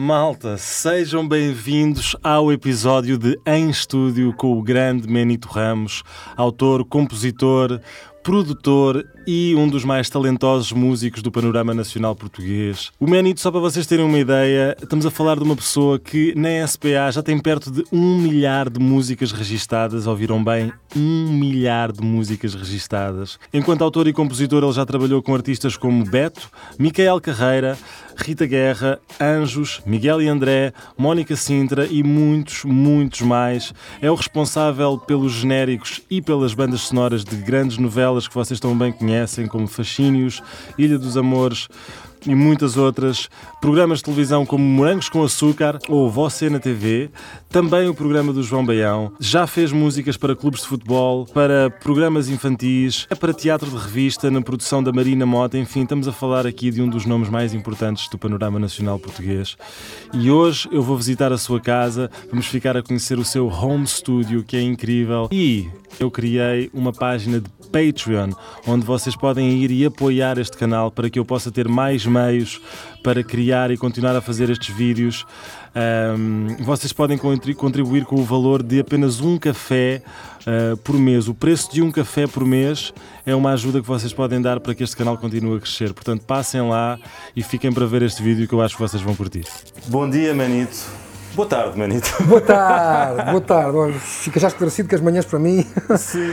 Malta, sejam bem-vindos ao episódio de Em Estúdio com o grande Menito Ramos, autor, compositor, produtor e um dos mais talentosos músicos do panorama nacional português. O Menito, só para vocês terem uma ideia, estamos a falar de uma pessoa que na SPA já tem perto de um milhar de músicas registadas, ouviram bem? Um milhar de músicas registadas. Enquanto autor e compositor, ele já trabalhou com artistas como Beto, Micael Carreira, Rita Guerra, Anjos, Miguel e André, Mónica Sintra e muitos, muitos mais. É o responsável pelos genéricos e pelas bandas sonoras de grandes novelas que vocês tão bem conhecem, como Fascínios, Ilha dos Amores, e muitas outras, programas de televisão como Morangos com Açúcar ou Você na TV, também o programa do João Baião, já fez músicas para clubes de futebol, para programas infantis, é para teatro de revista, na produção da Marina Mota, enfim, estamos a falar aqui de um dos nomes mais importantes do panorama nacional português. E hoje eu vou visitar a sua casa, vamos ficar a conhecer o seu home studio, que é incrível, e eu criei uma página de Patreon, onde vocês podem ir e apoiar este canal para que eu possa ter mais meios para criar e continuar a fazer estes vídeos. Um, vocês podem contribuir com o valor de apenas um café uh, por mês. O preço de um café por mês é uma ajuda que vocês podem dar para que este canal continue a crescer. Portanto, passem lá e fiquem para ver este vídeo que eu acho que vocês vão curtir. Bom dia, Manito. Boa tarde, Manito. Boa tarde, boa tarde. Fica já esclarecido que as manhãs para mim. Sim.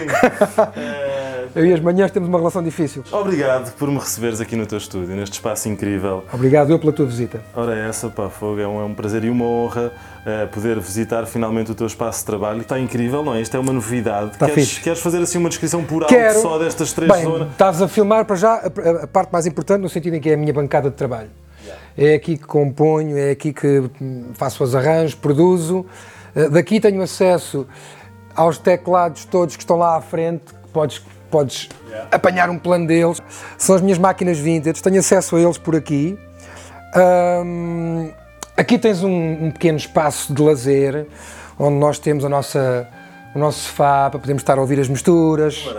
É... Eu e as manhãs temos uma relação difícil. Obrigado por me receberes aqui no teu estúdio, neste espaço incrível. Obrigado eu pela tua visita. Ora, essa, pá, fogo, é um, é um prazer e uma honra uh, poder visitar finalmente o teu espaço de trabalho. Está incrível, não é? Isto é uma novidade. Está queres, fixe. queres fazer assim uma descrição por alto Quero. só destas três Bem, zonas? Estás a filmar para já a, a parte mais importante, no sentido em que é a minha bancada de trabalho. É aqui que componho, é aqui que hum, faço os arranjos, produzo. Uh, daqui tenho acesso aos teclados todos que estão lá à frente, que podes podes yeah. apanhar um plano deles. São as minhas máquinas vintage, tenho acesso a eles por aqui. Um, aqui tens um, um, pequeno espaço de lazer, onde nós temos a nossa, o nosso sofá para podermos estar a ouvir as misturas.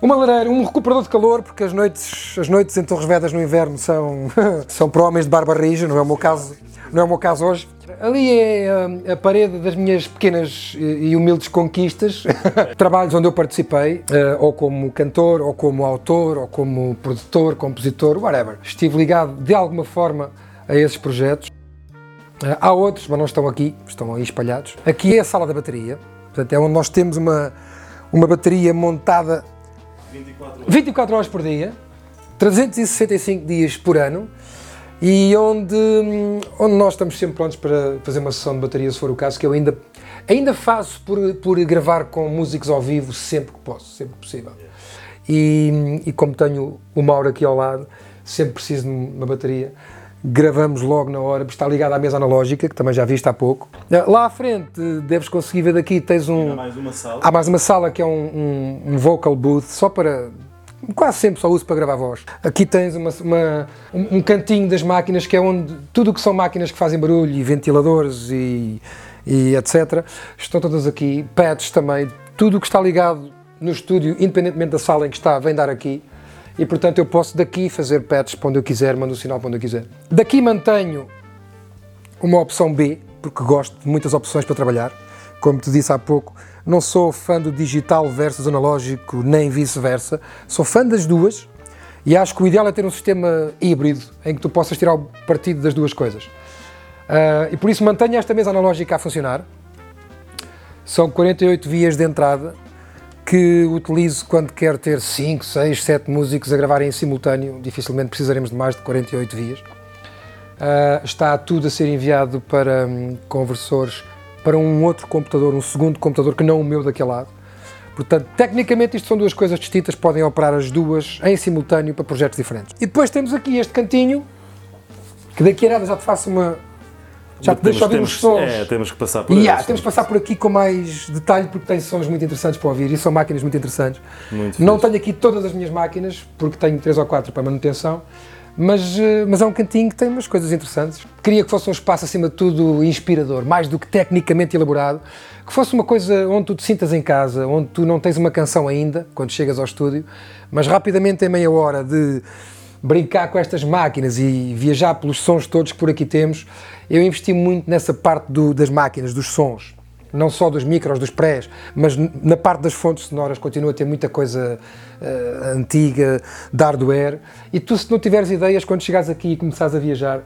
Uma lareira, um recuperador de calor, porque as noites, as noites em Torres Vedras no inverno são, são para homens de barba rija, não é o meu caso, não é o meu caso hoje. Ali é a, a, parede das minhas pequenas e humildes conquistas, trabalhos onde eu participei, uh, ou como cantor, ou como autor, ou como produtor, compositor, whatever. Estive ligado de alguma forma a esses projetos. Uh, há outros, mas não estão aqui, estão aí espalhados. Aqui é a sala da bateria, portanto é onde nós temos uma, uma bateria montada 24 horas. 24 horas por dia, 365 dias por ano e onde, onde nós estamos sempre prontos para fazer uma sessão de bateria, se for o caso, que eu ainda, ainda faço por, por gravar com músicos ao vivo sempre que posso, sempre que possível. E, e como tenho o Mauro aqui ao lado, sempre preciso de uma bateria, gravamos logo na hora, está ligado à mesa analógica, que também já viste há pouco. Lá à frente, deves conseguir ver daqui, tens um... Há mais uma sala. Há mais uma sala que é um, um, um vocal booth, só para quase sempre só uso para gravar voz. Aqui tens uma, uma, um, cantinho das máquinas que é onde tudo o que são máquinas que fazem barulho e ventiladores e, e etc. Estão todas aqui, pads também, tudo o que está ligado no estúdio, independentemente da sala em que está, vem dar aqui. E portanto eu posso daqui fazer pads para onde eu quiser, mando o sinal para onde eu quiser. Daqui mantenho uma opção B, porque gosto de muitas opções para trabalhar. Como te disse há pouco, não sou fã do digital versus analógico, nem vice-versa. Sou fã das duas e acho que o ideal é ter um sistema híbrido em que tu possas tirar o partido das duas coisas. Uh, e por isso mantenho esta mesa analógica a funcionar. São 48 vias de entrada que utilizo quando quero ter 5, 6, 7 músicos a gravarem em simultâneo. Dificilmente precisaremos de mais de 48 vias. Uh, está tudo a ser enviado para um, conversores para um outro computador, um segundo computador que não o meu daquele lado. Portanto, tecnicamente isto são duas coisas distintas, podem operar as duas em simultâneo para projetos diferentes. E depois temos aqui este cantinho, que daqui a nada já te faço uma... Já te deixo ouvir os sons. É, temos que passar por yeah, Temos que passar por aqui com mais detalhe, porque tem sons muito interessantes para ouvir e são máquinas muito interessantes. Muito não tenho aqui todas as minhas máquinas, porque tenho três ou quatro para manutenção, mas, eh, mas é um cantinho que tem umas coisas interessantes. Queria que fosse um espaço, acima de tudo, inspirador, mais do que tecnicamente elaborado, que fosse uma coisa onde tu te sintas em casa, onde tu não tens uma canção ainda, quando chegas ao estúdio, mas rapidamente, em meia hora de brincar com estas máquinas e viajar pelos sons todos que por aqui temos, eu investi muito nessa parte do, das máquinas, dos sons. Não só dos micros, dos prés, mas na parte das fontes sonoras continua a ter muita coisa uh, antiga, de hardware. E tu, se não tiveres ideias, quando chegares aqui e começares a viajar,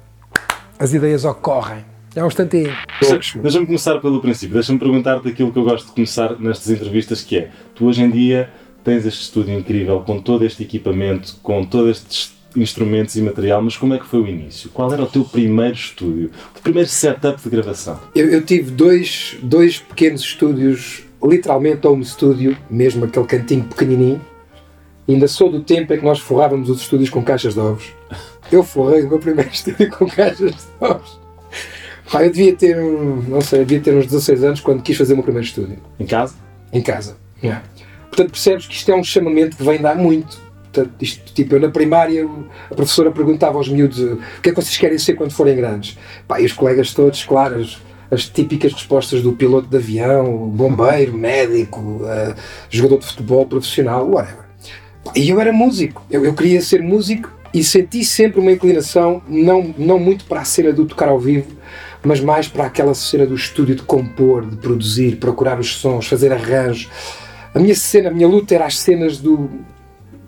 as ideias ocorrem. É um instantinho. Deixa-me começar pelo princípio. Deixa-me perguntar-te aquilo que eu gosto de começar nestas entrevistas, que é, tu hoje em dia tens este estúdio incrível, com todo este equipamento, com todos estes instrumentos e material, mas como é que foi o início? Qual era o teu primeiro estúdio? O primeiro setup de gravação? Eu, eu tive dois, dois pequenos estúdios, literalmente home studio, mesmo aquele cantinho pequenininho. Ainda sou do tempo em que nós forrávamos os estúdios com caixas de ovos. Eu forrei o meu primeiro estúdio com caixas de ovos. Pá, eu devia ter, não sei, devia ter uns 16 anos quando quis fazer o meu primeiro estúdio. Em casa? Em casa. Yeah. Portanto, percebes que isto é um chamamento que vem dar muito. Isto, tipo, eu na primária, a professora perguntava aos miúdos o que é que vocês querem ser quando forem grandes. Pá, e os colegas todos, claro, as, as típicas respostas do piloto de avião, bombeiro, médico, uh, jogador de futebol profissional, whatever. Pá, e eu era músico, eu, eu queria ser músico e senti sempre uma inclinação, não, não muito para a cena do tocar ao vivo, mas mais para aquela cena do estúdio de compor, de produzir, procurar os sons, fazer arranjos. A minha cena, a minha luta era as cenas do,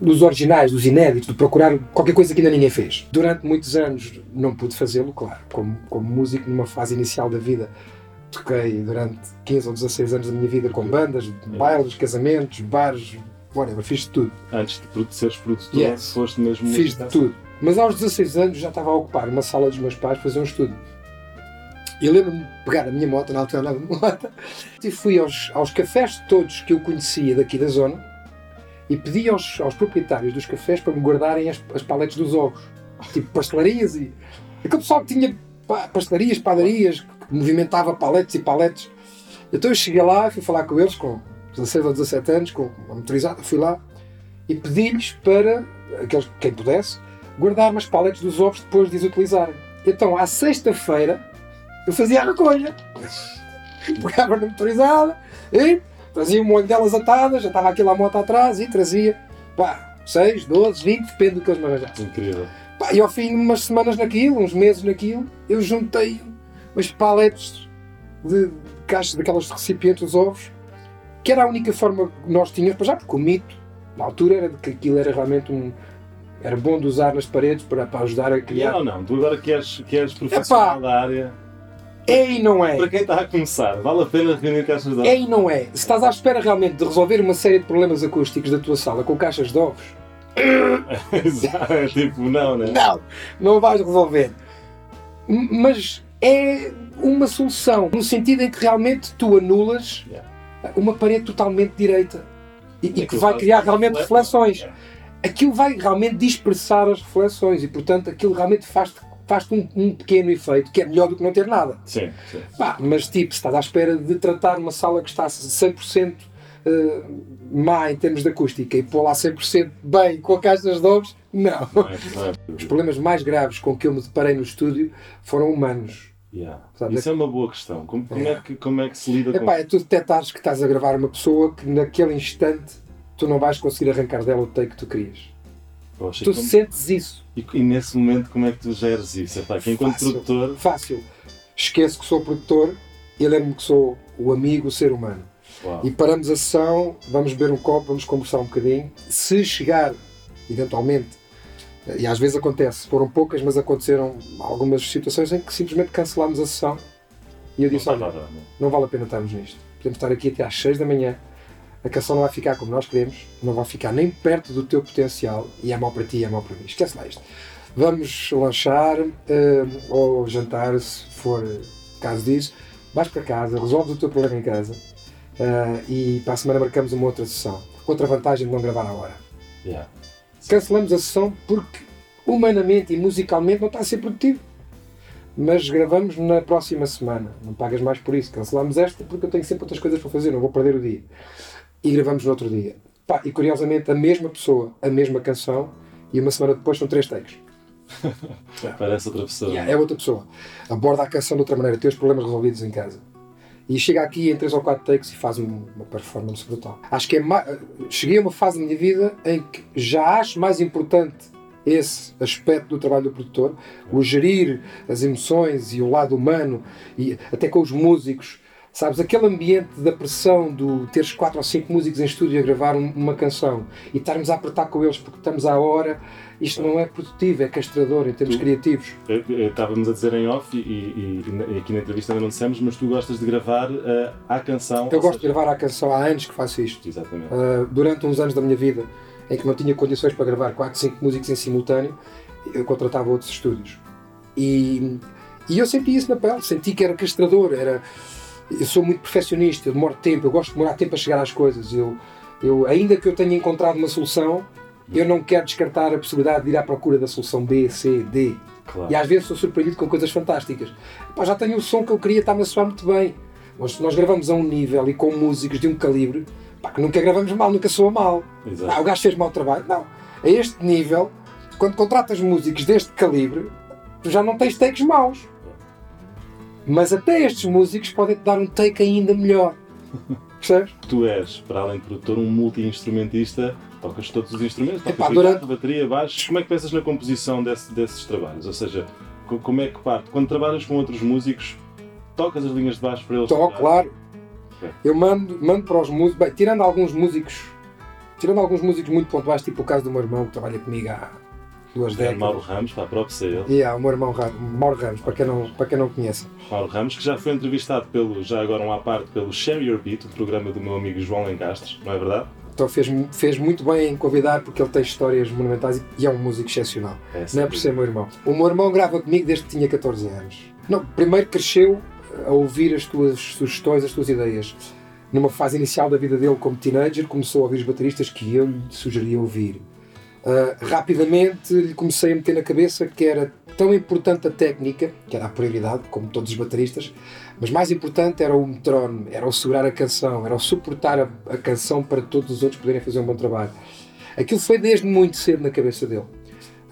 dos originais, dos inéditos, de procurar qualquer coisa que ainda ninguém fez. Durante muitos anos não pude fazê-lo, claro, como, como músico numa fase inicial da vida. Toquei durante 15 ou 16 anos da minha vida com bandas, bailes, casamentos, bares, whatever, fiz de tudo. Antes de seres produtor, yes. foste mesmo Fiz de tudo. Mas aos 16 anos já estava a ocupar uma sala dos meus pais fazer um estudo. E lembro-me de pegar a minha moto, na altura andava de moto, e fui aos, aos cafés todos que eu conhecia daqui da zona e pedi aos, aos proprietários dos cafés para me guardarem as, as paletes dos ovos. Tipo pastelarias e. Aquele pessoal que tinha pastelarias, padarias, que movimentava paletes e paletes. Então eu cheguei lá, fui falar com eles, com 16 ou 17 anos, com uma motorizada, fui lá e pedi-lhes para, aqueles, quem pudesse, guardar umas paletes dos ovos depois de os utilizarem. Então, à sexta-feira, eu fazia a recolha. Pegava na motorizada e trazia um molho delas atadas, já estava aquilo à moto atrás e trazia, pá, 6, 12, 20, depende do que eles me arranjassem. Incrível. Pá, e ao fim de umas semanas naquilo, uns meses naquilo, eu juntei umas paletes de caixas daquelas recipientes dos ovos, que era a única forma que nós tínhamos, para já, porque o mito, na altura, era de que aquilo era realmente um, era bom de usar nas paredes para, para ajudar a criar. Não, não, tu agora que és, que és profissional Epá, da área. É e não é. Para quem está a começar, vale a pena reunir caixas de ovos? É e não é. Se estás à espera realmente de resolver uma série de problemas acústicos da tua sala com caixas de ovos. é tipo, não, né? Não, não vais resolver. Mas é uma solução, no sentido em que realmente tu anulas yeah. uma parede totalmente direita e, e que vai criar realmente reflexões. Yeah. Aquilo vai realmente dispersar as reflexões e, portanto, aquilo realmente faz-te faz-te um, um, pequeno efeito que é melhor do que não ter nada. Sim, sim. Pá, mas tipo, se estás à espera de tratar uma sala que está 100% uh, má em termos de acústica e pôr lá 100% bem com a caixa das dobres, não. não, é, não é. Os problemas mais graves com que eu me deparei no estúdio foram humanos. Yeah. Isso é uma boa questão. Como, como, é. que, como é que se lida Epá, com É tu detectares que estás a gravar uma pessoa que naquele instante tu não vais conseguir arrancar dela o take que tu querias. Poxa, tu como... sentes isso. E, e, nesse momento, como é que tu geres isso? Epá, que enquanto fácil, produtor. Fácil. Esqueço que sou produtor e lembro-me que sou o amigo, o ser humano. Uau. E paramos a sessão, vamos beber um copo, vamos conversar um bocadinho. Se chegar, eventualmente, e às vezes acontece, foram poucas, mas aconteceram algumas situações em que simplesmente cancelámos a sessão e eu disse: Olha, não vale a pena estarmos nisto. Podemos estar aqui até às 6 da manhã a canção não vai ficar como nós queremos, não vai ficar nem perto do teu potencial e é mau para ti, é mau para mim. Esquece lá isto. Vamos lanchar uh, ou jantar, se for caso disso. Vais para casa, resolves o teu problema em casa uh, e para a semana marcamos uma outra sessão. Outra vantagem de não gravar à hora. Yeah. Cancelamos a sessão porque humanamente e musicalmente não está a ser produtivo. Mas gravamos na próxima semana. Não pagas mais por isso. Cancelamos esta porque eu tenho sempre outras coisas para fazer, não vou perder o dia e gravamos no outro dia. Pá, e curiosamente a mesma pessoa, a mesma canção, e uma semana depois são três takes. Parece outra pessoa. Yeah, é outra pessoa. Aborda a canção de outra maneira, tem os problemas resolvidos em casa. E chega aqui em 3 ou 4 takes e faz uma performance brutal. Acho que é mais... Cheguei a uma fase da minha vida em que já acho mais importante esse aspecto do trabalho do produtor, o gerir as emoções e o lado humano, e até com os músicos, sabes? Aquele ambiente da pressão do teres quatro ou cinco músicos em estúdio a gravar uma canção e estarmos a apertar com eles porque estamos à hora, isto não é produtivo, é castrador em termos tu, criativos. Estávamos a dizer em off e, e, e, aqui na entrevista ainda não dissemos, mas tu gostas de gravar uh, à canção. Eu gosto seja... de gravar à canção, há anos que faço isto. Exatamente. Uh, durante uns anos da minha vida em que não tinha condições para gravar 4, 5 músicos em simultâneo, eu contratava outros estúdios. E, e eu senti isso na pele, senti que era castrador, era... Eu sou muito perfeccionista, eu demoro tempo, eu gosto de demorar tempo a chegar às coisas. Eu, eu, ainda que eu tenha encontrado uma solução, eu não quero descartar a possibilidade de ir à procura da solução B, C, D. Claro. E às vezes sou surpreendido com coisas fantásticas. Pá, já tenho o som que eu queria, está-me a soar muito bem. Nós, nós gravamos a um nível e com músicos de um calibre Pá, que nunca gravamos mal, nunca soa mal. Ah, o gajo fez mau trabalho. Não. A este nível, quando contratas músicos deste calibre, tu já não tens takes maus. Mas até estes músicos podem-te dar um take ainda melhor. Percebes? Tu és, para além de produtor, um multi-instrumentista, tocas todos os instrumentos, tocas Epá, durante... bateria, baixo. Como é que pensas na composição desse, desses trabalhos? Ou seja, como é que parte? Quando trabalhas com outros músicos, tocas as linhas de baixo para eles? Toco, claro. Eu mando, mando para os músicos, bem, tirando alguns músicos, tirando alguns músicos muito pontuais, tipo o caso do meu irmão que trabalha comigo há duas é décadas. Mauro Ramos, para a própria ser ele. Yeah, o meu irmão Mauro Ramos, para quem, não, para quem não conhece. Mauro Ramos, que já foi entrevistado pelo, já agora um à parte, pelo Share Your Beat, o programa do meu amigo João Lencastres, não é verdade? Então fez, fez muito bem em convidar porque ele tem histórias monumentais e é um músico excepcional. É, não é por ser meu irmão. O meu irmão grava comigo desde que tinha 14 anos. Não, primeiro cresceu a ouvir as tuas sugestões, as tuas ideias. Numa fase inicial da vida dele como teenager, começou a ouvir os bateristas que eu lhe sugeria ouvir. Uh, rapidamente lhe comecei a meter na cabeça que era tão importante a técnica, que era a prioridade, como todos os bateristas, mas mais importante era o metrónomo, era o segurar a canção, era o suportar a, a canção para todos os outros poderem fazer um bom trabalho. Aquilo foi desde muito cedo na cabeça dele.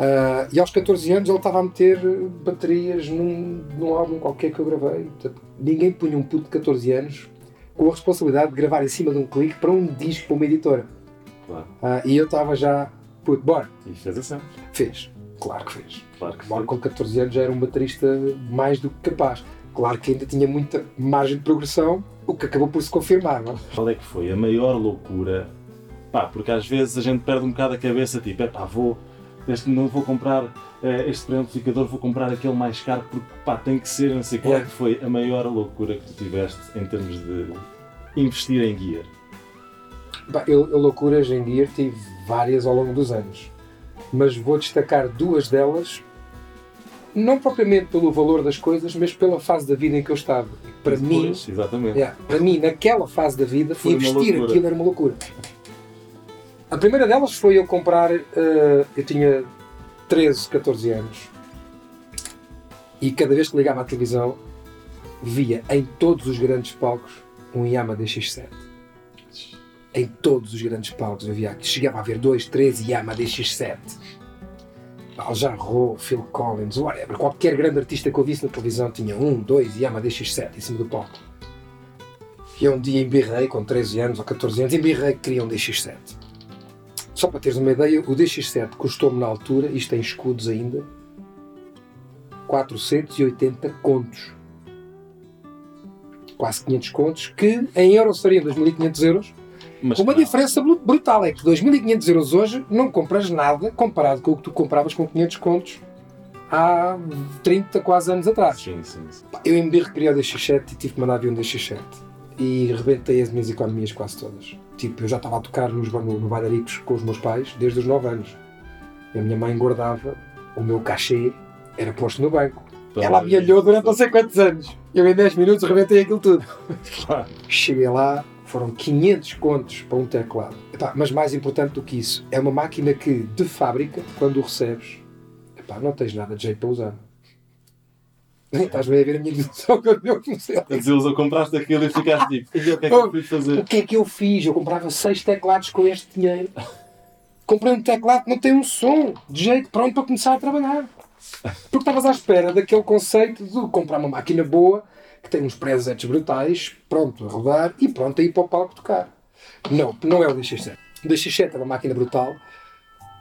Uh, e aos 14 anos ele estava a meter baterias num, num álbum qualquer que eu gravei. Portanto, ninguém punha um puto de 14 anos com a responsabilidade de gravar em cima de um clique para um disco para uma editora. Claro. Uh, e eu estava já, puto, bora. E fez assim? Fez, claro que fez. Claro que Bora, com 14 anos já era um baterista mais do que capaz. Claro que ainda tinha muita margem de progressão, o que acabou por se confirmar. Não? Qual é que foi a maior loucura? Pá, porque às vezes a gente perde um bocado a cabeça, tipo, é pá, vou este não vou comprar uh, este preamplificador, vou comprar aquele mais caro porque pá, tem que ser, não sei qual é que foi a maior loucura que tu tiveste em termos de investir em gear? Bah, eu, eu loucuras em gear tive várias ao longo dos anos, mas vou destacar duas delas, não propriamente pelo valor das coisas, mas pela fase da vida em que eu estava. Para mim, exatamente. Yeah, para mim, naquela fase da vida, foi investir aquilo era uma loucura. A primeira delas foi eu comprar. Uh, eu tinha 13, 14 anos. E cada vez que ligava à televisão, via em todos os grandes palcos um Yamaha DX7. Em todos os grandes palcos eu via. Chegava a ver dois, três Yamaha DX7. Al Jarreau, Phil Collins, whatever. Qualquer grande artista que eu visse na televisão tinha um, dois Yamaha DX7 em cima do palco. E um dia embirrei, com 13 anos ou 14 anos, embirrei que queria um DX7. Só para teres uma ideia, o DX7 custou-me na altura, isto tem escudos ainda, 480 contos. Quase 500 contos, que em euros seriam 2.500 euros. Mas com uma diferença brutal, é que 2.500 euros hoje não compras nada comparado com o que tu compravas com 500 contos há 30, quase anos atrás. Sim, sim, sim. Eu em Birro queria o DX7 e tive que mandar vir um DX7. E rebentei as minhas economias quase todas. Tipo, eu já estava a tocar nos, no, no Bailaricos com os meus pais desde os 9 anos. E a minha mãe engordava, o meu cachê era posto no banco. Ela amealhou durante não sei quantos anos. Eu em 10 minutos rebentei aquilo tudo. Cheguei lá, foram 500 contos para um teclado. Epá, mas mais importante do que isso, é uma máquina que, de fábrica, quando o recebes, epá, não tens nada de jeito para usar. Estás bem a ver a minha discussão quando eu comecei dizer, ou compraste aquilo e ficaste tipo, o que é que eu fiz fazer? O que é que eu fiz? Eu comprava seis teclados com este dinheiro. Comprei um teclado que não tem um som, de jeito pronto para começar a trabalhar. Porque estavas à espera daquele conceito de comprar uma máquina boa, que tem uns presets brutais, pronto a rodar e pronto a ir para o palco tocar. Não, não é o DX7. O DX7 é uma máquina brutal,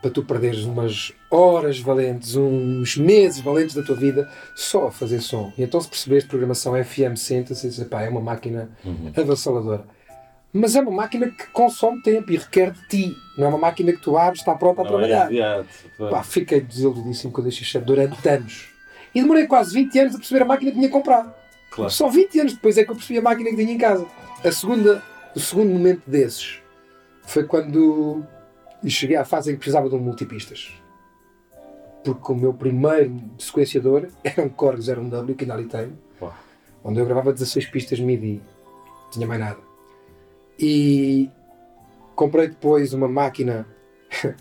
para tu perderes umas horas valentes, uns meses valentes da tua vida só a fazer som. E então se percebes programação FM Synthesis, epá, é uma máquina uhum. avassaladora. Mas é uma máquina que consome tempo e requer de ti. Não é uma máquina que tu abres, está pronta a Não é trabalhar. É Pá, fiquei desiludidíssimo com a DX7 durante anos. E demorei quase 20 anos a perceber a máquina que tinha comprado. Claro. Só 20 anos depois é que eu percebi a máquina que tinha em casa. A segunda, o segundo momento desses foi quando cheguei à fase em que precisava de um multipistas. Porque o meu primeiro sequenciador era um Korg 01W, que ainda ali tenho, onde eu gravava 16 pistas MIDI. Não tinha mais nada. E comprei depois uma máquina,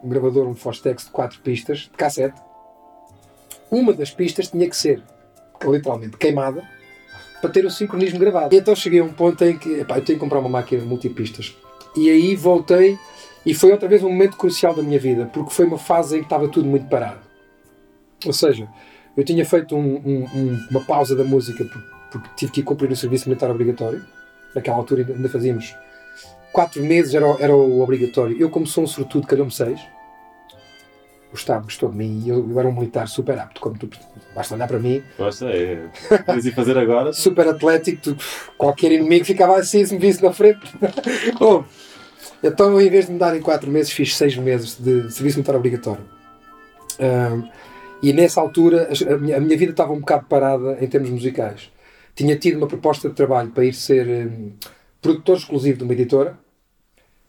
um gravador, um Fostex de 4 pistas, de cassete. Uma das pistas tinha que ser literalmente queimada para ter o sincronismo gravado. E então cheguei a um ponto em que epá, eu tenho que comprar uma máquina multipistas. E aí voltei e foi outra vez um momento crucial da minha vida, porque foi uma fase em que estava tudo muito parado. Ou seja, eu tinha feito um, um, uma pausa da música porque tive que ir cumprir o serviço militar obrigatório. Naquela altura ainda fazíamos quatro meses, era, era o obrigatório. Eu, como sou um sortudo, calhou-me seis. O Estado gostou de mim e eu, eu, era um militar super apto, como tu basta olhar para mim. Basta, é. Queres ir fazer agora? super atlético, tu, qualquer inimigo ficava assim se me visse na frente. Bom, então, em vez de me dar em 4 meses, fiz 6 meses de serviço militar obrigatório. Um, e nessa altura, a minha, a minha, vida estava um bocado parada em termos musicais. Tinha tido uma proposta de trabalho para ir ser um, produtor exclusivo de uma editora,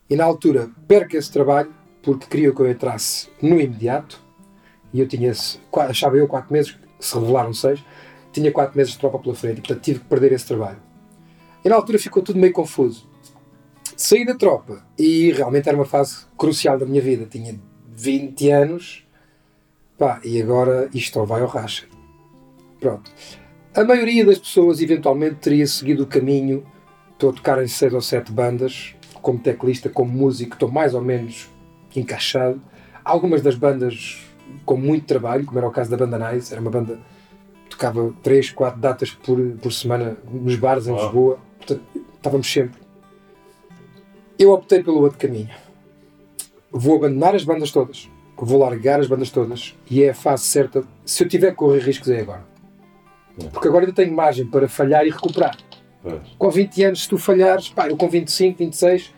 e na altura perco esse trabalho porque queria que eu entrasse no imediato. E eu tinha, achava eu, 4 meses, se revelaram 6, tinha 4 meses de tropa pela frente, e portanto tive que perder esse trabalho. E na altura ficou tudo meio confuso saí da tropa e realmente era uma fase crucial da minha vida. Tinha 20 anos pá, e agora isto vai ao racha. Pronto. A maioria das pessoas eventualmente teria seguido o caminho. Estou a tocar em 6 ou 7 bandas, como teclista, como músico, estou mais ou menos encaixado. Algumas das bandas com muito trabalho, como era o caso da Banda Nice, era uma banda que tocava 3, 4 datas por, por semana nos bares em Lisboa. Portanto, estávamos sempre eu optei pelo outro caminho. Vou abandonar as bandas todas. Vou largar as bandas todas. E é a fase certa. Se eu tiver que correr riscos, é agora. É. Porque agora ainda tenho margem para falhar e recuperar. É. Com 20 anos, se tu falhares, pá, eu com 25, 26,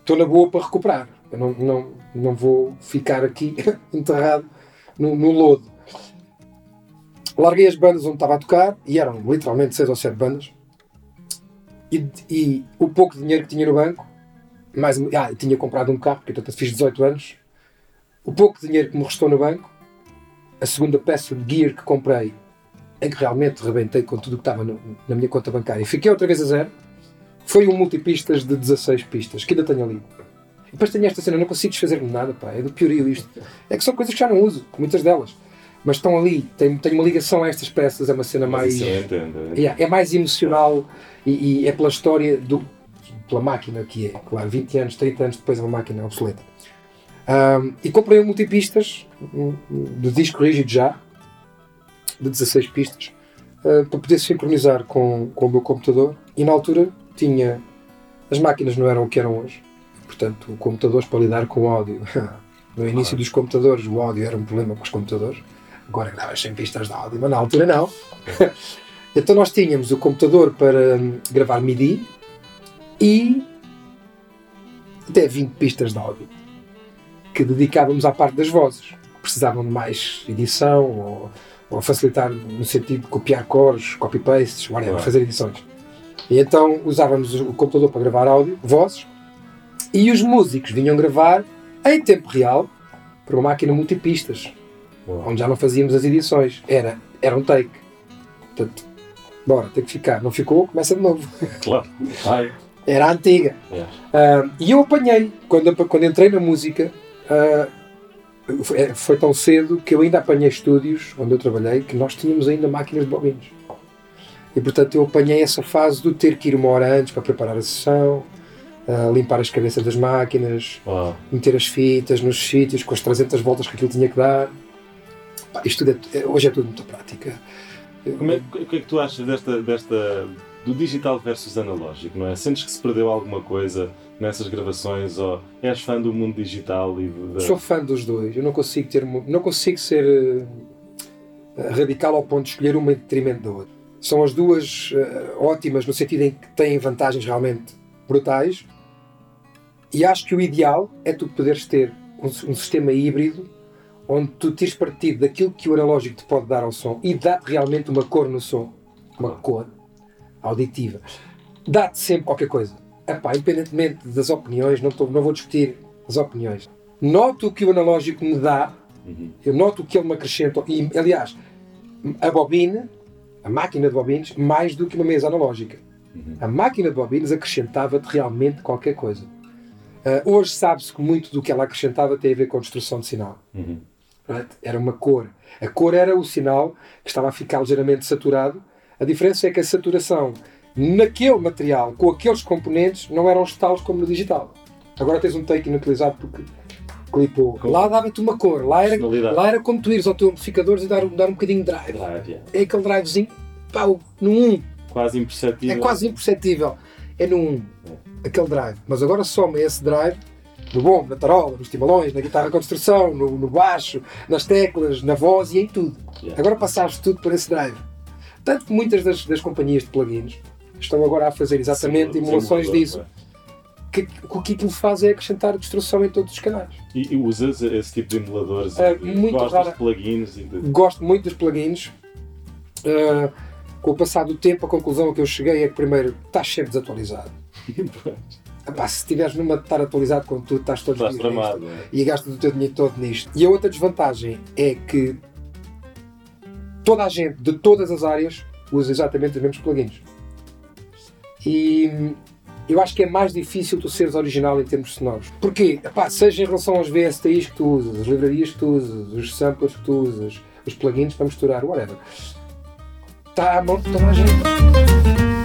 estou na boa para recuperar. Eu não, não, não vou ficar aqui enterrado no, no lodo. Larguei as bandas onde estava a tocar, e eram literalmente 6 ou 7 bandas. E, e o pouco dinheiro que tinha no banco mais, ah, tinha comprado um carro, porque portanto fiz 18 anos. O pouco dinheiro que me restou no banco, a segunda peça de gear que comprei, em que realmente rebentei com tudo o que estava no, na minha conta bancária, e fiquei outra vez a zero, foi um multipistas de 16 pistas, que ainda tenho ali. Depois tenho esta cena, não consigo desfazer-me de nada, pá, é do piorio isto. É que são coisas que já não uso, muitas delas. Mas estão ali, tenho, tenho uma ligação a estas peças, é uma cena mais. É, é mais emocional e, e é pela história do, pela máquina que é, claro, 20 anos, 30 anos depois é uma máquina obsoleta. Um, e comprei um multipistas de disco rígido já, de 16 pistas, uh, para poder sincronizar com, com o meu computador. E na altura tinha. As máquinas não eram o que eram hoje, portanto, computadores para lidar com o áudio. no início ah. dos computadores, o áudio era um problema com os computadores. Agora gravas sem pistas de áudio, mas na altura não. então nós tínhamos o computador para hum, gravar MIDI, e até 20 pistas de áudio que dedicávamos à parte das vozes, precisavam de mais edição ou, ou facilitar no sentido de copiar cores, copy-pastes, whatever, fazer edições. E então usávamos o computador para gravar áudio, vozes, e os músicos vinham gravar em tempo real para uma máquina multipistas, onde já não fazíamos as edições. Era, era um take. Portanto, bora, tem que ficar. Não ficou, começa de novo. Claro. Vai. Era antiga. Uh, e eu apanhei, quando, quando entrei na música, uh, foi, foi, tão cedo que eu ainda apanhei estúdios onde eu trabalhei que nós tínhamos ainda máquinas de bobinos. E portanto eu apanhei essa fase do ter que ir uma hora antes para preparar a sessão, uh, limpar as cabeças das máquinas, meter as fitas nos sítios com as 300 voltas que aquilo tinha que dar. Pá, isto é, hoje é tudo muito prática. Como é, o que é que tu achas desta, desta do digital versus analógico, não é? Sentes que se perdeu alguma coisa nessas gravações ou és fã do mundo digital e de... Sou fã dos dois. Eu não consigo ter não consigo ser uh, radical ao ponto de escolher uma em detrimento da outra. São as duas uh, ótimas no sentido em que têm vantagens realmente brutais. E acho que o ideal é tu poderes ter um, um sistema híbrido onde tu tires partido daquilo que o analógico te pode dar ao som e dá-te realmente uma cor no som. Uma cor auditiva. Dá-te sempre qualquer coisa. Epá, independentemente das opiniões, não, tô, não vou discutir as opiniões. Noto o que o analógico me dá, uhum. eu noto o que ele me acrescenta. E, aliás, a bobina, a máquina de bobines, mais do que uma mesa analógica. Uhum. A máquina de bobines acrescentava-te realmente qualquer coisa. Uh, hoje sabe-se que muito do que ela acrescentava tem a ver com a destruição de sinal. Uhum. Right? Era uma cor. A cor era o sinal que estava a ficar ligeiramente saturado a diferença é que a saturação naquele material, com aqueles componentes, não eram os talos como no digital. Agora tens um take inutilizado porque clipou. Lá dava-te uma cor, lá era, lá era como tu ires ao teu amplificador e dar, dar um bocadinho de drive. drive yeah. É aquele drivezinho, pau, no 1. Quase imperceptível. É quase imperceptível. É no 1, é. Aquele drive. Mas agora soma esse drive no bombo, na tarola, nos timbalões, na guitarra de construção, no, no, baixo, nas teclas, na voz e em tudo. Yeah. Agora passaste tudo por esse drive. Tanto que muitas das, das companhias de plugins estão agora a fazer exatamente sim, emulações disso. Que, o que aquilo faz é acrescentar destrução em todos os canais. E, e usas esse tipo de emuladores? Uh, muito gostas rara. de plugins? De... Gosto muito dos plugins. Uh, com o passar do tempo, a conclusão a que eu cheguei é que, primeiro, estás sempre desatualizado. Epá, se estiveres numa de estar atualizado com tudo, estás todo estás tramado, é? e gastas o teu dinheiro todo nisto. E a outra desvantagem é que toda a gente de todas as áreas usa exatamente os mesmos plugins. E eu acho que é mais difícil tu seres original em termos sonoros. Porquê? Epá, seja em relação aos VSTIs que tu usas, as livrarias que tu usas, os samplers que tu usas, os plugins para misturar, whatever. Está à mão de toda a gente.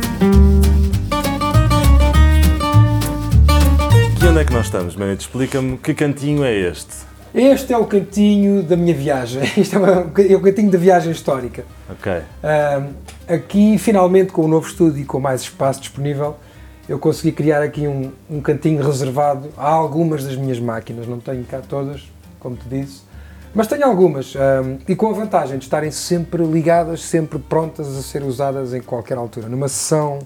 Que nós estamos, Manete? Explica-me que cantinho é este. Este é o cantinho da minha viagem. Isto é, o cantinho da viagem histórica. Ok. Uh, aqui, finalmente, com o novo estúdio e com mais espaço disponível, eu consegui criar aqui um, um cantinho reservado a algumas das minhas máquinas. Não tenho cá todas, como te disse, mas tenho algumas. e com a vantagem de estarem sempre ligadas, sempre prontas a ser usadas em qualquer altura. Numa sessão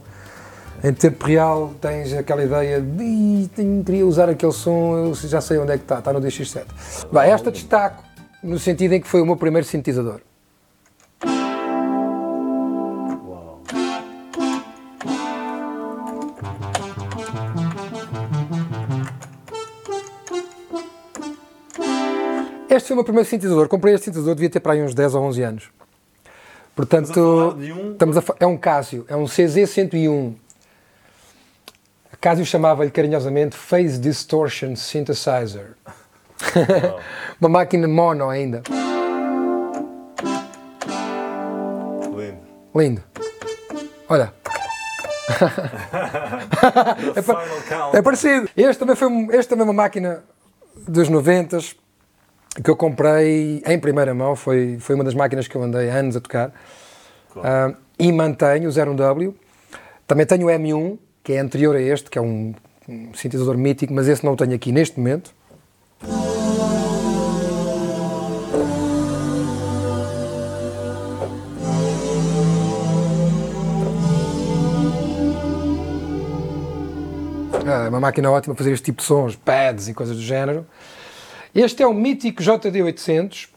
em tempo real tens aquela ideia de queria usar aquele som, eu já sei onde é que está, está no DX7. Vai, esta destaco no sentido em que foi o meu primeiro sintetizador. Este foi o meu primeiro sintetizador. Comprei este sintetizador, devia ter para aí uns 10 ou 11 anos. Portanto, um... estamos a, é um Casio, é um CZ101 Casio chamava-lhe carinhosamente Phase Distortion Synthesizer. Oh. Uma máquina mono ainda. Lindo. Lindo. Olha. é, é, parecido. Este também, foi, este também é uma máquina dos 90 que eu comprei em primeira mão. Foi, foi uma das máquinas que eu andei anos a tocar. Uh, e mantenho o 01W. Também tenho o M1 que é anterior a este, que é um, um sintetizador mítico, mas esse não o tenho aqui neste momento. Ah, é uma máquina ótima para fazer este tipo de sons, pads e coisas do género. Este é o mítico JD800,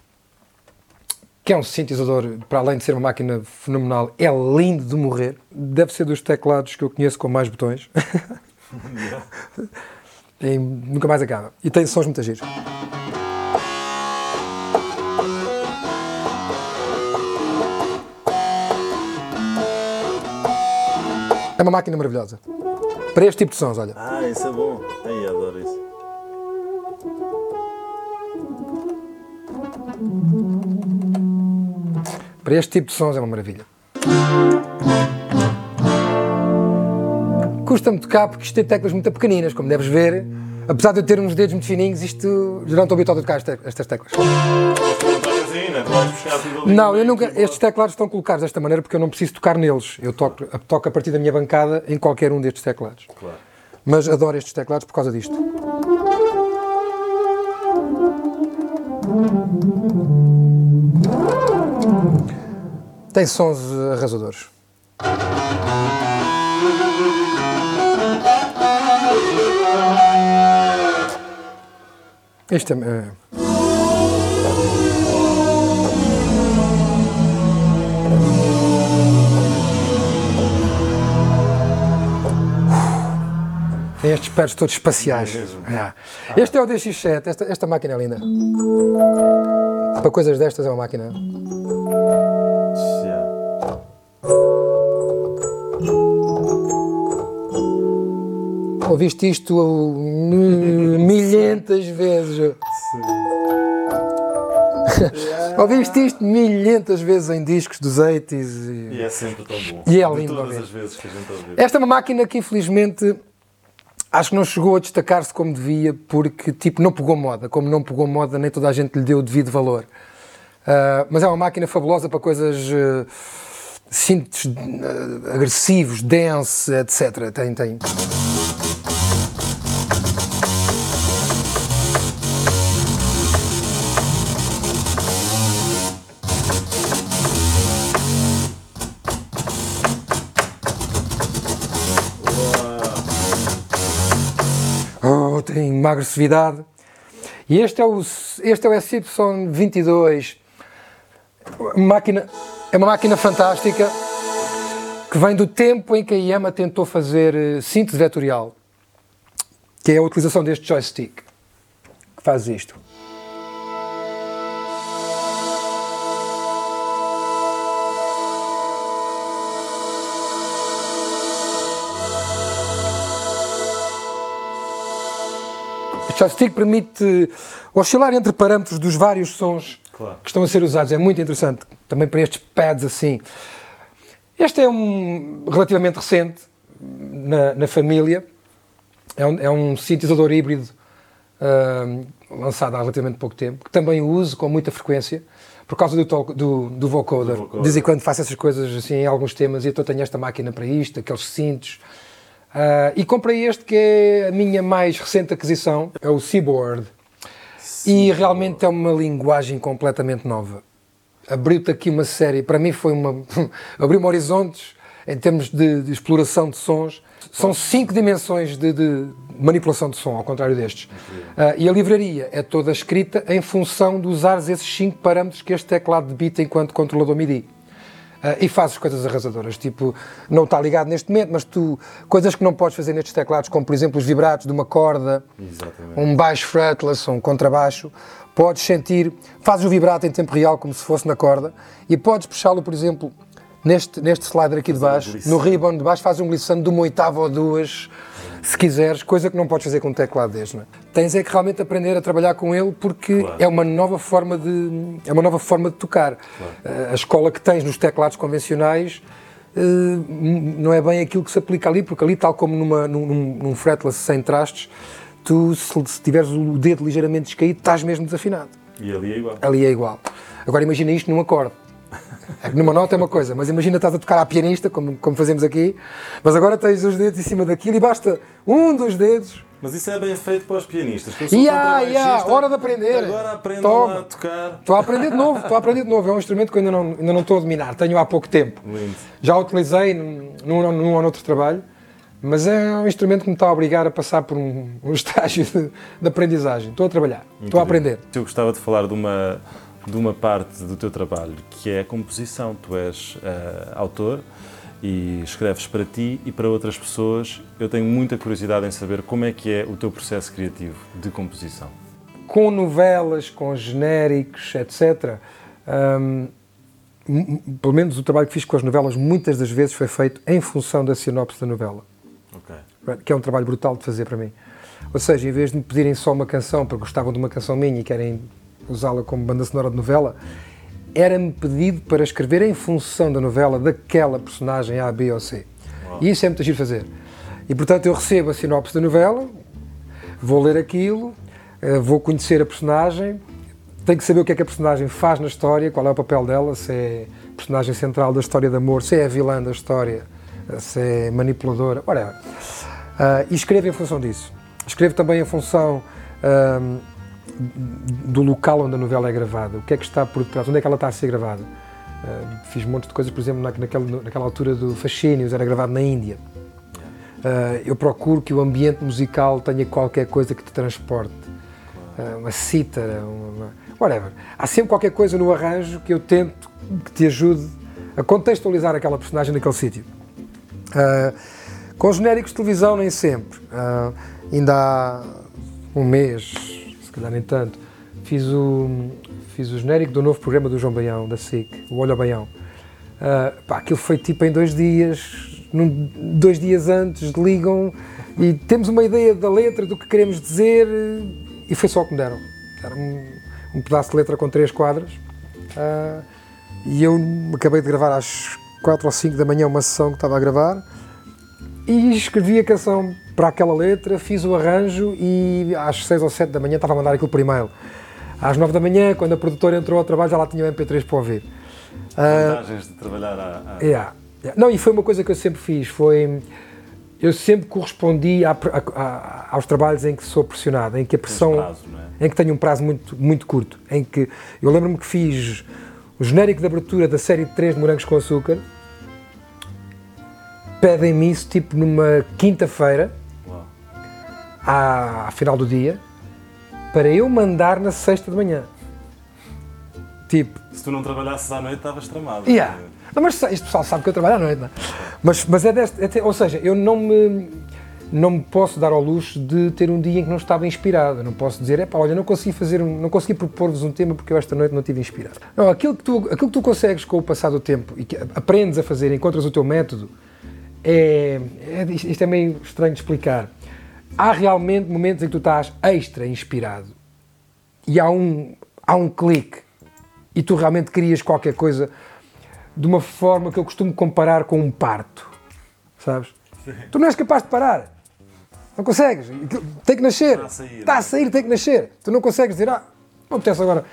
que é um sintetizador, para além de ser uma máquina fenomenal, é lindo de morrer. Deve ser dos teclados que eu conheço com mais botões. e nunca mais acaba. E tem sons muito giros. É uma máquina maravilhosa. Para este tipo de sons, olha. Ah, isso é bom. Ai, adoro isso. Para este tipo de sons é uma maravilha. Custa-me tocar porque isto tem teclas muito pequeninas, como deves ver. Apesar de eu ter uns dedos muito fininhos, isto já não estou habituado a tocar estas teclas. Não eu nunca. Estes teclados estão colocados desta maneira porque eu não preciso tocar neles. Eu toco, toco a partir da minha bancada em qualquer um destes teclados. Claro. Mas adoro estes teclados por causa disto. Tem sons arrasadores. Este é. é- Tem estes pés todos espaciais. É. Este é o DX7, esta, esta máquina é linda. Para coisas destas é uma máquina. Ouviste isto uh, milhentas vezes. Ouviste isto milhentas vezes em discos dos 80s. e- E é sempre tão bom. E é lindo todas as vezes que a gente ouve. Esta é uma máquina que infelizmente acho que não chegou a destacar-se como devia porque tipo não pegou moda. Como não pegou moda, nem toda a gente lhe deu o devido valor. Ah, mas é uma máquina fabulosa para coisas uh, uh, agressivos, dance, etc. Tem, tem. Uma agressividade. E este é o, este é o SY22. Máquina, é uma máquina fantástica que vem do tempo em que a Yamaha tentou fazer eh, síntese vetorial, que é a utilização deste joystick que faz isto. Joystick permite oscilar entre parâmetros dos vários sons Claro. que estão a ser usados. É muito interessante também para estes pads assim. Este é um relativamente recente na, na família. É um, é um sintetizador híbrido ahm, lançado há relativamente pouco tempo, que também uso com muita frequência por causa do, tol- do, do vocoder. Do vocoder. De vez em quando faço essas coisas assim em alguns temas e então tenho esta máquina para isto, aqueles cintos. Ah, e comprei este que é a minha mais recente aquisição, é o Seaboard. E realmente é uma linguagem completamente nova. Abriu-te aqui uma série, para mim foi uma. abriu-me horizontes em termos de, de exploração de sons. São cinco dimensões de, de manipulação de som, ao contrário destes. Ah, e a livraria é toda escrita em função de usares esses cinco parâmetros que este teclado debita enquanto controlador MIDI. Ah, e fazes coisas arrasadoras, tipo, não está ligado neste momento, mas tu, coisas que não podes fazer nestes teclados, como por exemplo os vibratos de uma corda, Exatamente. um baixo fretless, um contrabaixo, podes sentir, fazes o vibrato em tempo real como se fosse na corda e podes puxá-lo, por exemplo, neste, neste slider aqui de baixo, no ribbon de baixo, fazes um glissando de uma oitava ou duas, se quiseres, coisa que não podes fazer com um teclado deste, não é? Tens é que realmente aprender a trabalhar com ele porque Claro. é uma nova forma de é uma nova forma de tocar. Eh, A escola que tens nos teclados convencionais eh, não é bem aquilo que se aplica ali, porque ali, tal como numa, num, num- num fretless sem trastes, tu, se, se tiveres o dedo ligeiramente descaído, estás mesmo desafinado. E ali é igual. Ali é igual. Agora imagina isto num acorde. É numa nota é uma coisa, mas imagina estás a tocar à pianista, como, como fazemos aqui, mas agora tens os dedos em cima daquilo e basta um dos dedos. Mas isso é bem feito para os pianistas. que contrabaixista, ya, hora de aprender. Agora aprendam Toma. a tocar. Estou a aprender de novo, estou a aprender de novo. É um instrumento que eu ainda não, ainda não estou a dominar, tenho há pouco tempo. Lindo. Já o utilizei num, num, num ou noutro trabalho, mas é um instrumento que me está a obrigar a passar por um, um estágio de, de aprendizagem. Estou a trabalhar, estou a aprender. Eu gostava de falar de uma, de uma parte do teu trabalho, que é a composição. Tu és eh, autor e escreves para ti e para outras pessoas. Eu tenho muita curiosidade em saber como é que é o teu processo criativo de composição. com novelas, com genéricos, etc. hum, m- m- pelo menos o trabalho que fiz com as novelas muitas das vezes foi feito em função da sinopse da novela, Ok. que é um trabalho brutal de fazer para mim. Ou seja, em vez de me pedirem só uma canção porque gostavam de uma canção minha e querem usá-la como banda sonora de novela, era-me pedido para escrever em função da novela daquela personagem A, B ou C. E isso é muito giro fazer. E portanto eu recebo a sinopse da novela, vou ler aquilo, eh, vou conhecer a personagem, tenho que saber o que é que a personagem faz na história, qual é o papel dela, se é personagem central da história de amor, se é vilã da história, se é manipuladora, whatever. Uh, e escrevo em função disso. Escrevo também em função uh, do local onde a novela é gravada, o que é que está por trás, onde é que ela está a ser gravada. Uh, fiz um monte de coisas, por exemplo, naquela, naquela altura do Fascínios, era gravado na Índia. Uh, eu procuro que o ambiente musical tenha qualquer coisa que te transporte. Uh, uma cítara, uma, whatever. Há sempre qualquer coisa no arranjo que eu tento que te ajude a contextualizar aquela personagem naquele sítio. Com genéricos de televisão, nem sempre. ainda há um mês, calhar nem tanto, fiz o, fiz o genérico do novo programa do João Baião, da SIC, o Olho Baião. pá, aquilo foi tipo em dois dias, num, dois dias antes ligam e temos uma ideia da letra, do que queremos dizer, e foi só o que me deram. Era um, um pedaço de letra com três quadras. Uh, e eu acabei de gravar às quatro ou cinco da manhã uma sessão que estava a gravar e escrevi a canção para aquela letra, fiz o arranjo e às seis ou sete da manhã estava a mandar aquilo por e-mail. Às nove da manhã, quando a produtora entrou ao trabalho, já lá tinha o MP3 para ouvir. Vantagens uh, de trabalhar à... Yeah. Não, e foi uma coisa que eu sempre fiz, foi... Eu sempre correspondi a, a, a, aos trabalhos em que sou pressionado, em que a pressão... Prazo, é? Em que tenho um prazo muito, muito curto. Em que... Eu lembro-me que fiz o genérico de abertura da série de 3 de Morangos com Açúcar. Pedem-me isso, tipo, numa quinta-feira, à, final do dia, para eu mandar na sexta de manhã. Tipo... Se tu não trabalhasses à noite, estavas tramado. Yeah. Não, mas este pessoal sabe que eu trabalho à noite, não é? Mas, mas é deste, é, ou seja, eu não me, não me posso dar ao luxo de ter um dia em que não estava inspirado. Eu não posso dizer, é pá, olha, não consegui fazer, um, não consegui propor-vos um tema porque eu esta noite não estive inspirado. Não, aquilo que tu, aquilo que tu consegues com o passar do tempo e que aprendes a fazer, encontras o teu método, é, é isto é meio estranho de explicar. Há realmente momentos em que tu estás extra inspirado. E há um, há um clique. E tu realmente querias qualquer coisa de uma forma que eu costumo comparar com um parto, sabes? Sim. Tu não és capaz de parar, não consegues, tem que nascer, está a sair, está a sair tem que nascer, tu não consegues dizer, ah, não acontece agora,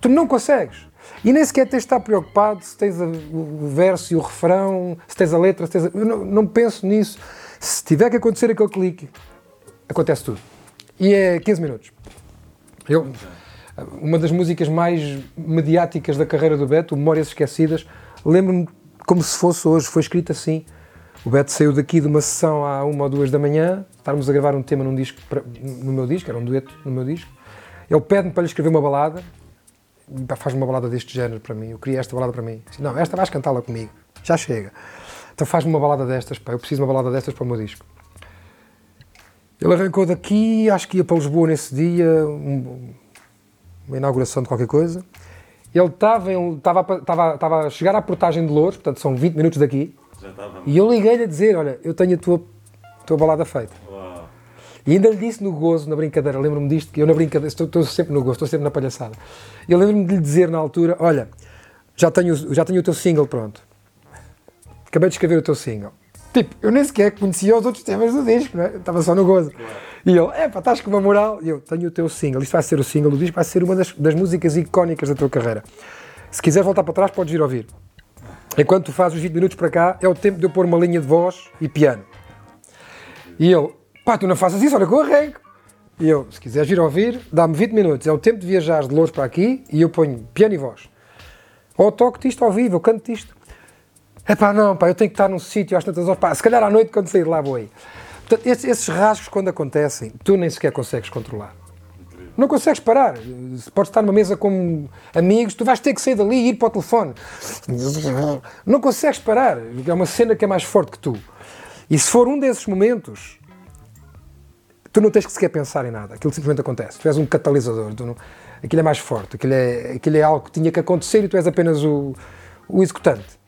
tu não consegues. E nem sequer tens de estar preocupado se tens o verso e o refrão, se tens a letra, se tens a... eu não, não penso nisso. Se tiver que acontecer aquele clique, acontece tudo. E é 15 minutos. Eu, uma das músicas mais mediáticas da carreira do Beto, Memórias Esquecidas, lembro-me como se fosse hoje, foi escrito assim. O Beto saiu daqui de uma sessão à uma ou duas da manhã, estávamos a gravar um tema num disco, no meu disco, era um dueto no meu disco. Ele pede-me para lhe escrever uma balada, faz uma balada deste género para mim. Eu queria esta balada para mim. Disse, não, esta vais cantá-la comigo, já chega. Então faz-me uma balada destas, pá, eu preciso de uma balada destas para o meu disco. Ele arrancou daqui, acho que ia para Lisboa nesse dia, um, uma inauguração de qualquer coisa. Ele estava, estava, estava, estava a chegar à portagem de Louros, portanto são 20 minutos daqui, e eu liguei-lhe a dizer, olha, eu tenho a tua, tua balada feita. Uau. E ainda lhe disse no gozo, na brincadeira, lembro-me disto, que eu na brincadeira, estou, estou, sempre no gozo, estou sempre na palhaçada. Eu lembro-me de lhe dizer na altura, olha, já tenho, já tenho o teu single pronto. Acabei de escrever o teu single. Tipo, eu nem sequer conhecia os outros temas do disco, não é? estava só no gozo. Claro. E ele, é pá, estás com uma moral. E eu, tenho o teu single, isto vai ser o single do disco, vai ser uma das, das músicas icónicas da tua carreira. Se quiser voltar para trás, podes ir ouvir. Enquanto tu fazes os 20 minutos para cá, é o tempo de eu pôr uma linha de voz e piano. E ele, pá, tu não faças isso, olha que eu arranco. E eu, se quiseres ir ouvir, dá-me 20 minutos. É o tempo de viajar de Louros para aqui e eu ponho piano e voz. Ou toco-te isto ao vivo, eu canto-te isto. É pá, não, pá, eu tenho que estar num sítio às tantas horas. Pá, se calhar à noite, quando sair lá, vou aí. Portanto, esses, esses rasgos, quando acontecem, tu nem sequer consegues controlar. Não consegues parar. Podes estar numa mesa com amigos, tu vais ter que sair dali e ir para o telefone. Não consegues parar. É uma cena que é mais forte que tu. E se for um desses momentos, tu não tens que sequer pensar em nada. Aquilo simplesmente acontece. Tu és um catalisador. Tu não... Aquilo é mais forte. Aquilo é, aquilo é algo que tinha que acontecer e tu és apenas o, o executante.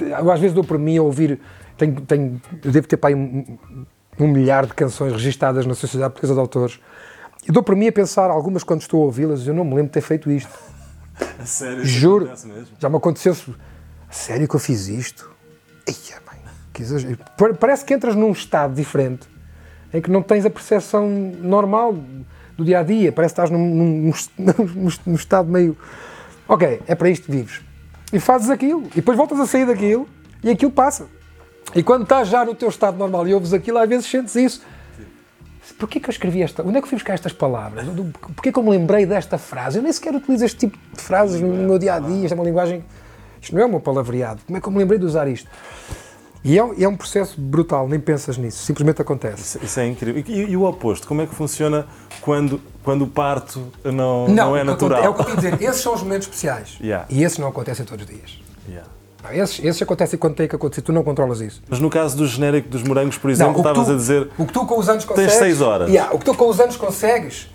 Eu às vezes dou por mim a ouvir tenho, tenho, eu devo ter para aí um, um, milhar de canções registadas na Sociedade Portuguesa de Autores. E dou para mim a pensar, algumas quando estou a ouvi-las, eu não me lembro de ter feito isto. A sério? Juro. Já me aconteceu. A sério que eu fiz isto? Eia, mãe, que exagero. Parece que entras num estado diferente em que não tens a percepção normal. do dia a dia, parece que estás num, num, num, num estado meio. Ok, é para isto que vives. E fazes aquilo, e depois voltas a sair daquilo e aquilo passa. E quando estás já no teu estado normal e ouves aquilo, às vezes sentes isso. Porquê que eu escrevi esta? Onde é que eu fui buscar estas palavras? Porquê que eu me lembrei desta frase? Eu nem sequer utilizo este tipo de frases no meu dia a dia. Isto é uma linguagem. Isto não é meu palavreado. Como é que eu me lembrei de usar isto? E é, é um processo brutal, nem pensas nisso, simplesmente acontece. Isso, isso é incrível. E, e, o oposto, como é que funciona quando, quando o parto não, não, não é natural? É o que eu estou a dizer, esses são os momentos especiais. Yeah. E esses não acontecem todos os dias. Yeah. Esses, esses acontecem quando tem que acontecer, tu não controlas isso. Mas no caso do genérico dos morangos, por exemplo, não, estavas a dizer. O que tu com os anos consegues. Tens 6 horas. Yeah, o que tu com os anos consegues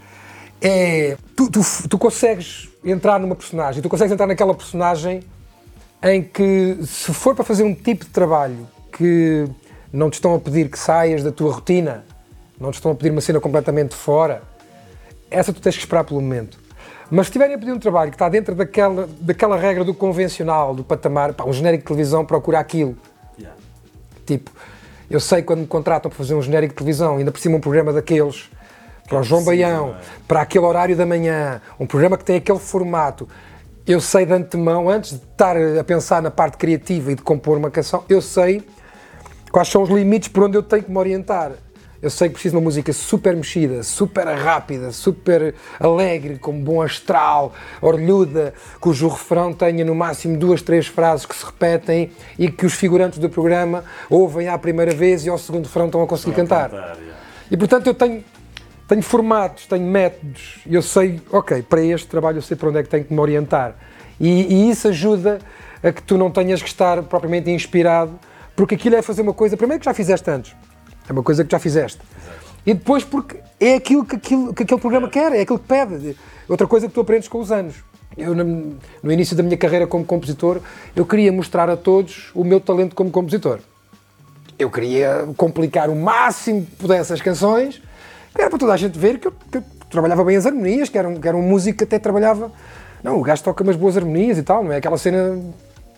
é. Tu, tu, tu consegues entrar numa personagem, tu consegues entrar naquela personagem em que, se for para fazer um tipo de trabalho que não te estão a pedir que saias da tua rotina, não te estão a pedir uma cena completamente fora, essa tu tens que esperar pelo momento. Mas se estiverem a pedir um trabalho que está dentro daquela, daquela regra do convencional, do patamar, pá, um genérico de televisão procura aquilo. Yeah. Tipo, eu sei quando me contratam para fazer um genérico de televisão, ainda por cima um programa daqueles, para o João Baião, é? para aquele horário da manhã, um programa que tem aquele formato, eu sei de antemão, antes de estar a pensar na parte criativa e de compor uma canção, eu sei quais são os limites por onde eu tenho que me orientar. Eu sei que preciso de uma música super mexida, super rápida, super alegre, com bom astral, orlhuda, cujo refrão tenha no máximo duas, três frases que se repetem e que os figurantes do programa ouvem à primeira vez e ao segundo refrão estão a conseguir cantar. cantar e portanto eu tenho, tenho formatos, tenho métodos eu sei, ok, para este trabalho eu sei para onde é que tenho que me orientar. E, e isso ajuda a que tu não tenhas que estar propriamente inspirado, porque aquilo é fazer uma coisa, primeiro que já fizeste antes é uma coisa que já fizeste. E depois porque é aquilo que, aquilo que aquele programa quer, é aquilo que pede. Outra coisa que tu aprendes com os anos. Eu, no início da minha carreira como compositor, eu queria mostrar a todos o meu talento como compositor. Eu queria complicar o máximo que pudesse as canções, era para toda a gente ver que eu, que eu trabalhava bem as harmonias, que era, um, que era um músico que até trabalhava. Não, o gajo toca umas boas harmonias e tal, não é aquela cena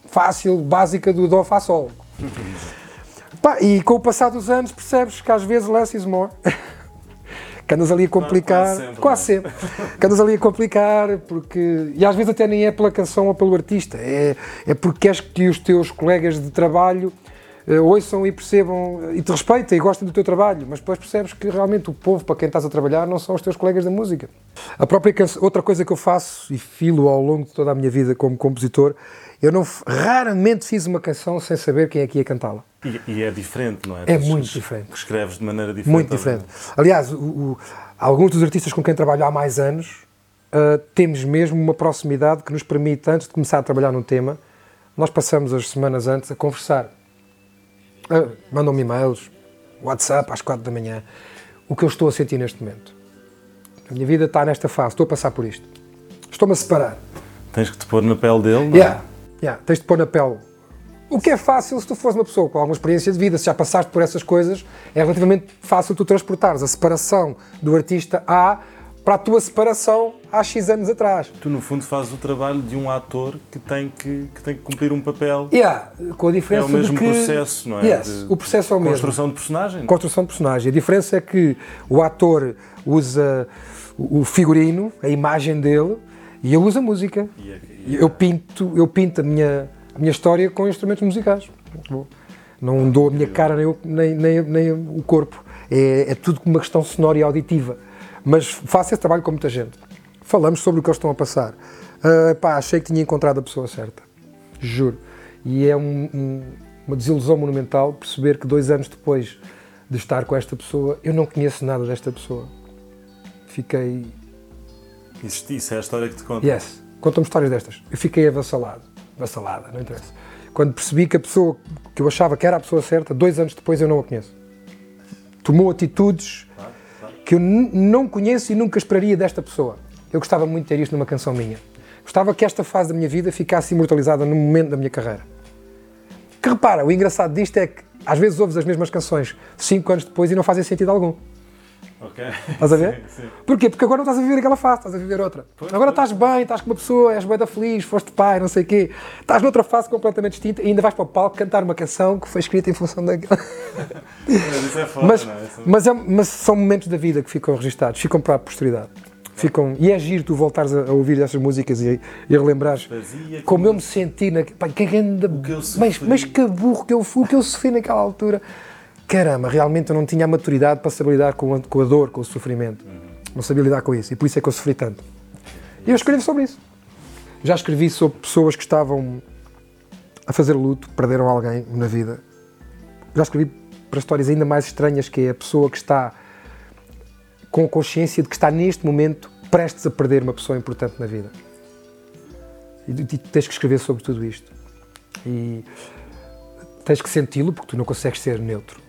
fácil, básica do Dó Fá Sol. Pá, e com o passar dos anos percebes que às vezes less is more. que andas ali a complicar. Quase sempre. Quase sempre. que andas ali a complicar, porque. E às vezes até nem é pela canção ou pelo artista, é, é porque queres que os teus colegas de trabalho uh, ouçam e percebam e te respeitem e gostem do teu trabalho, mas depois percebes que realmente o povo para quem estás a trabalhar não são os teus colegas da música. A própria canção, outra coisa que eu faço e filo ao longo de toda a minha vida como compositor eu não, raramente fiz uma canção sem saber quem é que ia cantá-la. E, e, é diferente, não é? É muito diferente. Escreves de maneira diferente. Muito diferente. Aliás, o, o, alguns dos artistas com quem trabalho há mais anos uh, temos mesmo uma proximidade que nos permite, antes de começar a trabalhar num tema, nós passamos as semanas antes a conversar. Uh, Mandam-me e-mails, WhatsApp às quatro da manhã. O que eu estou a sentir neste momento. A minha vida está nesta fase, estou a passar por isto. Estou-me a separar. Tens que te pôr na pele dele, não é? Yeah. Tens de pôr na pele. O que é fácil se tu fores uma pessoa com alguma experiência de vida, se já passaste por essas coisas, é relativamente fácil tu transportares a separação do artista A para a tua separação há X anos atrás. Tu, no fundo, fazes o trabalho de um ator que tem que, que, tem que cumprir um papel. Yeah, com a diferença é o mesmo que... processo, não é? Yes, de, o processo é o mesmo. Construção de personagem. Construção de personagem. A diferença é que o ator usa o figurino, a imagem dele, e eu uso a música. Yeah, yeah. Eu pinto, eu pinto a minha, a minha história com instrumentos musicais. Não dou a minha cara nem, nem, nem, nem o corpo. É, é, tudo uma questão sonora e auditiva. Mas faço esse trabalho com muita gente. Falamos sobre o que eles estão a passar. Uh, pá, achei que tinha encontrado a pessoa certa. Juro. E é um, um, uma desilusão monumental perceber que dois anos depois de estar com esta pessoa, eu não conheço nada desta pessoa. Fiquei isso, isso é a história que te conta? Yes. Conta-me histórias destas. Eu fiquei avassalado. Avassalada, não interessa. Quando percebi que a pessoa que eu achava que era a pessoa certa, dois anos depois eu não a conheço. Tomou atitudes que eu não conheço e nunca esperaria desta pessoa. Eu gostava muito de ter isto numa canção minha. Gostava que esta fase da minha vida ficasse imortalizada no momento da minha carreira. Que repara, o engraçado disto é que às vezes ouves as mesmas canções cinco anos depois e não fazem sentido algum. Ok. Estás a ver? Sim, sim. Porquê? Porque agora não estás a viver aquela fase, estás a viver outra. agora estás bem, estás com uma pessoa, és bem da feliz, foste pai, não sei o quê. Estás noutra fase completamente distinta e ainda vais para o palco cantar uma canção que foi escrita em função daquela. Mas isso é foda, Mas, não é? Isso- mas, é- mas são momentos da vida que ficam registados, ficam para a posteridade. Ficam, e é giro tu voltares a, a ouvir essas músicas e, e a relembrares Fazia como eu me senti na. Pá, que grande. que eu mas, mas que burro que eu fui, o que eu sofri naquela altura. Caramba, realmente eu não tinha a maturidade para saber lidar com a, com a dor, com o sofrimento. Não sabia lidar com isso e por isso é que eu sofri tanto. E eu escrevo sobre isso. Já escrevi sobre pessoas que estavam a fazer luto, perderam alguém na vida. Já escrevi para histórias ainda mais estranhas, que é a pessoa que está com a consciência de que está neste momento prestes a perder uma pessoa importante na vida. E tu tens que escrever sobre tudo isto. E tens que senti-lo, porque tu não consegues ser neutro.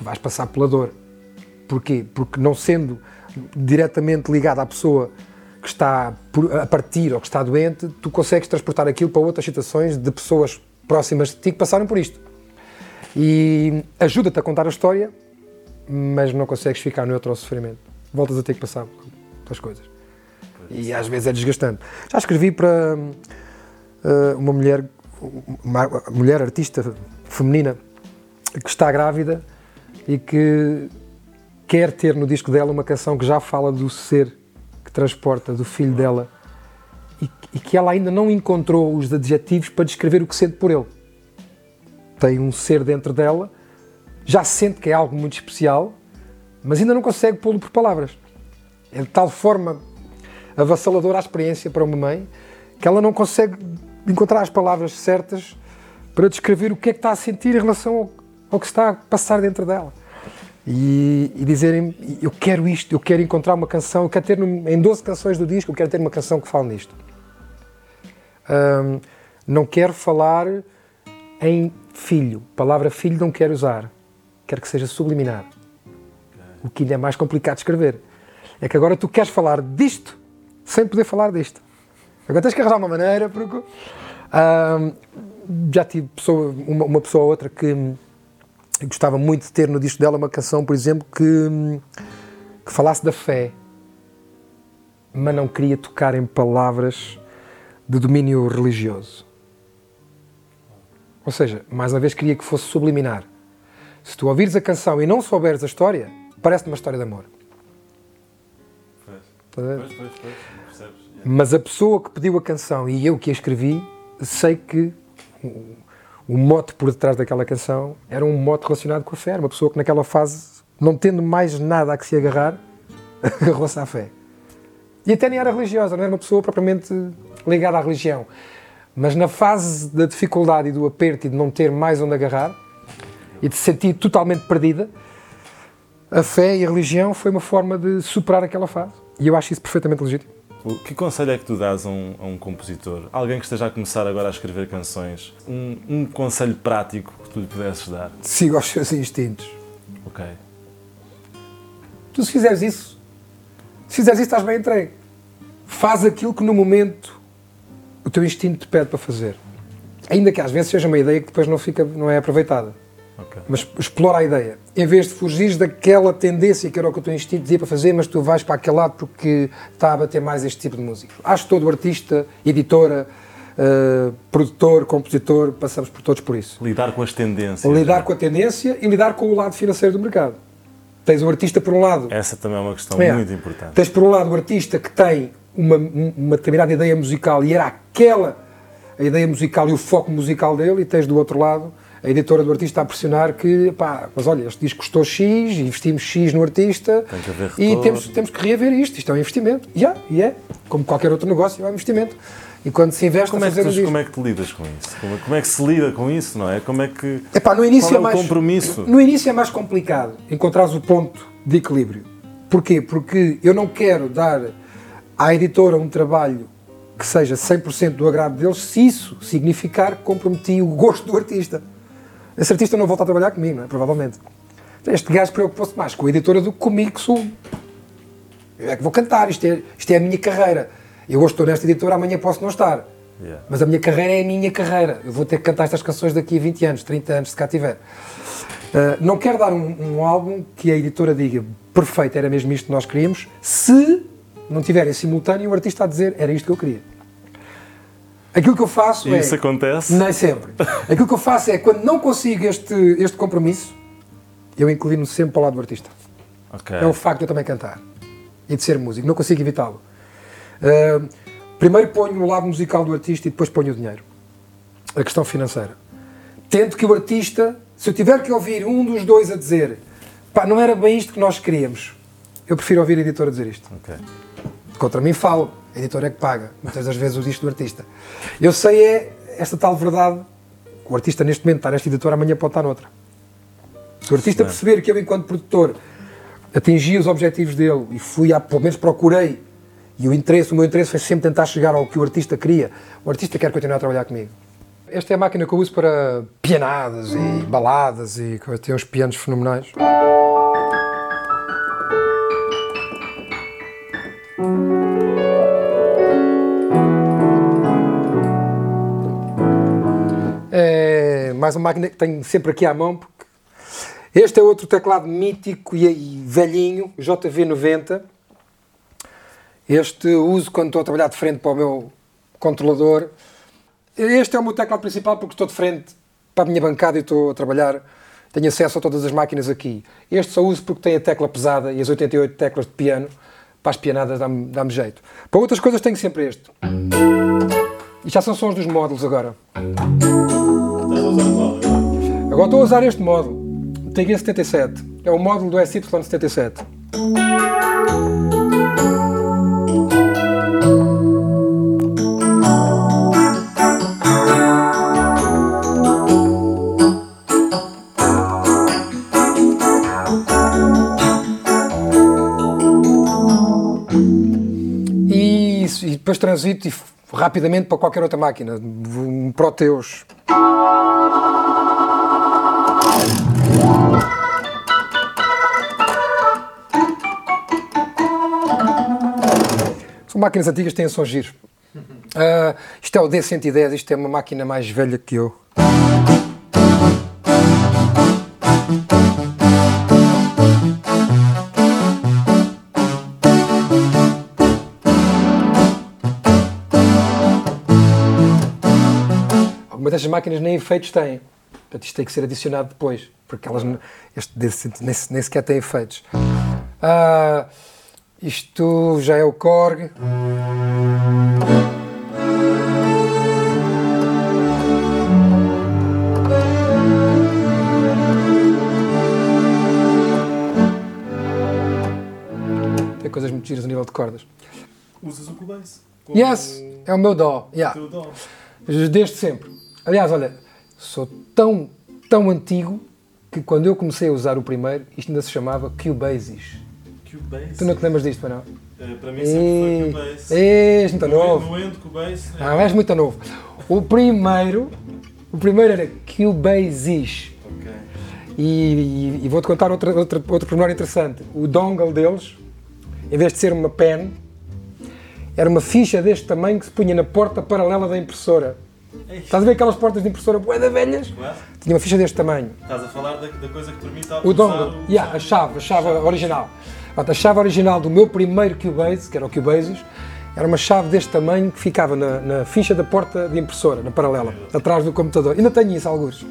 Vais passar pela dor. Porquê? Porque não sendo diretamente ligado à pessoa que está a partir ou que está doente, tu consegues transportar aquilo para outras situações de pessoas próximas de ti que passaram por isto. E ajuda-te a contar a história, mas não consegues ficar neutro ao sofrimento. Voltas a ter que passar pelas coisas. E às vezes é desgastante. Já escrevi para eh, uma mulher, uma mulher artista feminina que está grávida e que quer ter no disco dela uma canção que já fala do ser que transporta, do filho dela, e, e que ela ainda não encontrou os adjetivos para descrever o que sente por ele. Tem um ser dentro dela, já sente que é algo muito especial, mas ainda não consegue pô-lo por palavras. É de tal forma avassaladora a experiência para uma mãe que ela não consegue encontrar as palavras certas para descrever o que é que está a sentir em relação ao, ao que está a passar dentro dela. E, e dizerem, eu quero isto, eu quero encontrar uma canção, eu quero ter em 12 canções do disco, eu quero ter uma canção que fale nisto. Ahm, não quero falar em filho, palavra filho não quero usar, quero que seja subliminar. O que ainda é mais complicado de escrever. É que agora tu queres falar disto sem poder falar disto. Agora tens que arranjar uma maneira, porque ahm, já tive pessoa- uma, uma pessoa ou outra que gostava muito de ter no disco dela uma canção, por exemplo, que, que falasse da fé, mas não queria tocar em palavras de domínio religioso. Ou seja, mais uma vez queria que fosse subliminar. Se tu ouvires a canção e não souberes a história, parece uma história de amor. Pois, pois, pois, pois, percebes? Yeah. Mas a pessoa que pediu a canção e eu que a escrevi, sei que o, mote por detrás daquela canção era um mote relacionado com a fé. Uma pessoa que naquela fase, não tendo mais nada a que se agarrar, agarrou-se à fé. E até nem era religiosa, não era uma pessoa propriamente ligada à religião. Mas na fase da dificuldade e do aperto e de não ter mais onde agarrar e de se sentir totalmente perdida, a fé e a religião foi uma forma de superar aquela fase. E eu acho isso perfeitamente legítimo. O- Que conselho é que tu dás a um, a um compositor? Alguém que esteja a começar agora a escrever canções? Um, um conselho prático que tu lhe pudesses dar? Siga os seus instintos. Ok. Tu se fizeres isso, se fizeres isso estás bem entregue. Faz aquilo que no momento o teu instinto te pede para fazer. Ainda que às vezes seja uma ideia que depois não, fica, não é aproveitada. Ok. Mas explora a ideia. Em vez de fugires daquela tendência que era o que o teu instinto dizia para fazer, mas tu vais para aquele lado porque está a bater mais este tipo de música. Acho que todo artista, editora, eh, produtor, compositor, passamos por todos por isso. Lidar com as tendências. Lidar com a tendência e lidar com o lado financeiro do mercado. Tens o artista por um lado, Essa também é uma questão É. muito importante. Tens por um lado o artista que tem uma, uma determinada ideia musical e era aquela a ideia musical e o foco musical dele, e tens do outro lado a editora do artista a pressionar que, pá, mas olha, este disco custou X, investimos X no artista Tem que e temos, temos que reaver isto, isto é um investimento. E é, e é, como qualquer outro negócio, é um investimento. E quando se investe Como a é, que fazer um tu, disco... como é que tu lidas com isso? Como, como é que se lida com isso, não é? Como é que. Epá, no início é é mais, compromisso? No início é mais complicado encontrares o ponto de equilíbrio. Porquê? Porque eu não quero dar à editora um trabalho que seja 100% do agrado deles se isso significar que comprometi o gosto do artista. Esse artista não volta a trabalhar comigo, não é? Provavelmente. Este gajo preocupou-se mais com a editora do que comigo, que sou. Eu é que vou cantar, isto é, isto é a minha carreira. Eu hoje estou nesta editora, amanhã posso não estar. Yeah. Mas a minha carreira é a minha carreira. Eu vou ter que cantar estas canções daqui a 20 anos, 30 anos, se cá tiver. Uh, não quero dar um, um, álbum que a editora diga perfeito, era mesmo isto que nós queríamos, se não tiver em simultâneo o artista a dizer era isto que eu queria. Aquilo que eu faço e é. Isso acontece? Nem sempre. Aquilo que eu faço é quando não consigo este, este compromisso, eu inclino sempre para o lado do artista. Okay. É o facto de eu também cantar e de ser músico. Não consigo evitá-lo. Uh, primeiro ponho o lado musical do artista e depois ponho o dinheiro. A questão financeira. Tento que o artista se eu tiver que ouvir um dos dois a dizer pá, não era bem isto que nós queríamos, eu prefiro ouvir a editora dizer isto. Okay. Contra mim falo, a editora é que paga, muitas das vezes o disco do artista. Eu sei é esta tal verdade, o artista neste momento está nesta editora, amanhã pode estar noutra. Se o artista Sim. perceber que eu, enquanto produtor, atingi os objetivos dele e fui, a, pelo menos procurei, e o interesse, o meu interesse foi sempre tentar chegar ao que o artista queria, o artista quer continuar a trabalhar comigo. Esta é a máquina que eu uso para pianadas e baladas e tem uns pianos fenomenais. Mais uma máquina que tenho sempre aqui à mão. Porque este é outro teclado mítico e velhinho, JV90. Este uso quando estou a trabalhar de frente para o meu controlador este é o meu teclado principal porque estou de frente para a minha bancada e estou a trabalhar. Tenho acesso a todas as máquinas aqui. Este só uso porque tem a tecla pesada e as 88 teclas de piano. Para as pianadas dá-me dá jeito. Para outras coisas tenho sempre este. E já são sons dos módulos agora. Agora estou a usar este módulo. TG77. É o módulo do SY77. depois transito e rapidamente para qualquer outra máquina, um Proteus. Máquinas antigas, têm sons giros. Uh, isto é o D110, isto é uma máquina mais velha que eu. Mas estas máquinas nem efeitos têm. Portanto, isto tem que ser adicionado depois, porque elas este, nem, nem sequer têm efeitos. Ah, isto já é o Korg. Tem coisas muito giras a nível de cordas. Usas o Cubase? Yes, é o meu dó. Yeah. Desde sempre. Aliás, olha, sou tão, tão antigo que quando eu comecei a usar o primeiro, isto ainda se chamava Cubasis. Cubase? Tu não te lembras disto, não? Uh, para mim sempre foi Cubase. És muito novo. No Endo, Cubase. É. Ah, és muito novo. O primeiro, o primeiro era Cubasis. Ok. E, e, e vou-te contar outra, outra, outro pormenor interessante. O dongle deles, em vez de ser uma pen, era uma ficha deste tamanho que se punha na porta paralela da impressora. Estás a ver aquelas portas de impressora boeda velhas? Claro. Tinha uma ficha deste tamanho. Estás a falar da, da coisa que permite o dongle. O... Yeah, a chave, a chave original. A chave original do meu primeiro Cubase, que era o Cubasis, era uma chave deste tamanho que ficava na, na ficha da porta de impressora, na paralela, atrás do computador. Ainda tenho isso, alguns.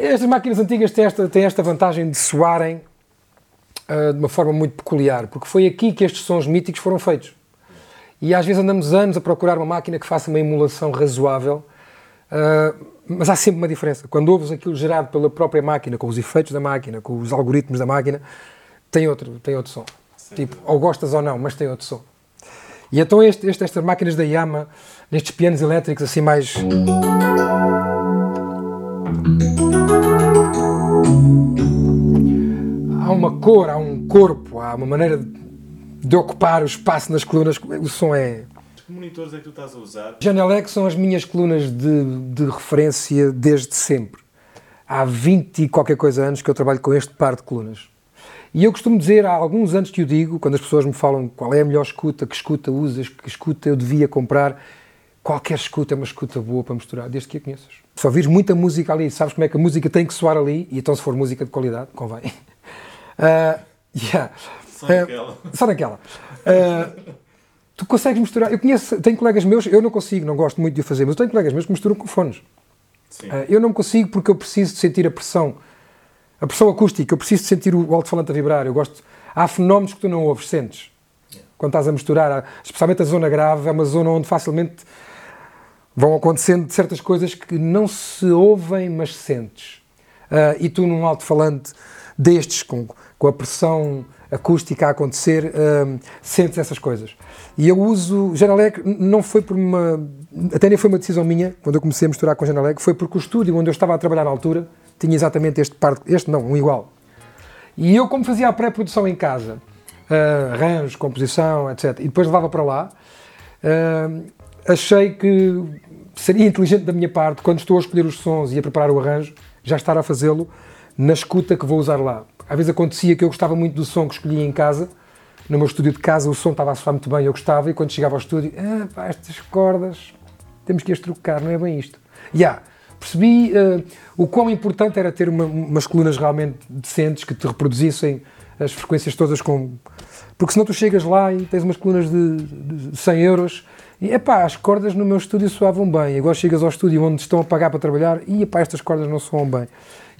estas máquinas antigas têm esta, têm esta vantagem de soarem uh, de uma forma muito peculiar, porque foi aqui que estes sons míticos foram feitos. E às vezes andamos anos a procurar uma máquina que faça uma emulação razoável, uh, mas há sempre uma diferença. Quando ouves aquilo gerado pela própria máquina, com os efeitos da máquina, com os algoritmos da máquina, tem outro, tem outro som. Sim. Tipo, ou gostas ou não, mas tem outro som. E então este, este, estas máquinas da Yamaha, nestes pianos elétricos assim mais há uma cor, há um corpo, há uma maneira de ocupar o espaço nas colunas. O som é. Que monitores é que tu estás a usar? Janelec são as minhas colunas de, de referência desde sempre. Há 20 e qualquer coisa anos que eu trabalho com este par de colunas. E eu costumo dizer, há alguns anos que o digo, quando as pessoas me falam qual é a melhor escuta, que escuta usas, que escuta eu devia comprar, qualquer escuta é uma escuta boa para misturar, desde que a conheças. Se ouvires muita música ali, sabes como é que a música tem que soar ali, e então se for música de qualidade, convém. Uh, yeah. Só naquela. Uh, só naquela. Uh, tu consegues misturar. Eu conheço, tenho colegas meus, eu não consigo, não gosto muito de o fazer, mas eu tenho colegas meus que misturam com fones. Uh, eu não consigo porque eu preciso de sentir a pressão, a pressão acústica, eu preciso de sentir o alto-falante a vibrar. Eu gosto. Há fenómenos que tu não ouves, sentes. Yeah. Quando estás a misturar, especialmente a zona grave, é uma zona onde facilmente vão acontecendo certas coisas que não se ouvem, mas sentes. Uh, e tu, num alto-falante destes, com, com a pressão acústica a acontecer, uh, sentes essas coisas. E eu uso Genelec, não foi por uma. Até nem foi uma decisão minha, quando eu comecei a misturar com Genelec, foi porque o estúdio onde eu estava a trabalhar na altura tinha exatamente este par, este não, um igual. E eu, como fazia a pré-produção em casa, uh, arranjos, composição, etc., e depois levava para lá, uh, achei que seria inteligente da minha parte, quando estou a escolher os sons e a preparar o arranjo, já estar a fazê-lo na escuta que vou usar lá. Às vezes acontecia que eu gostava muito do som que escolhia em casa, no meu estúdio de casa o som estava a soar muito bem, eu gostava, e quando chegava ao estúdio, ah, pá, estas cordas, temos que as trocar, não é bem isto. Já, yeah, percebi uh, o quão importante era ter uma, umas colunas realmente decentes que te reproduzissem as frequências todas com. Porque senão tu chegas lá e tens umas colunas de, de 100 euros e epá, as cordas no meu estúdio soavam bem. Agora chegas ao estúdio onde estão a pagar para trabalhar e epá, estas cordas não soam bem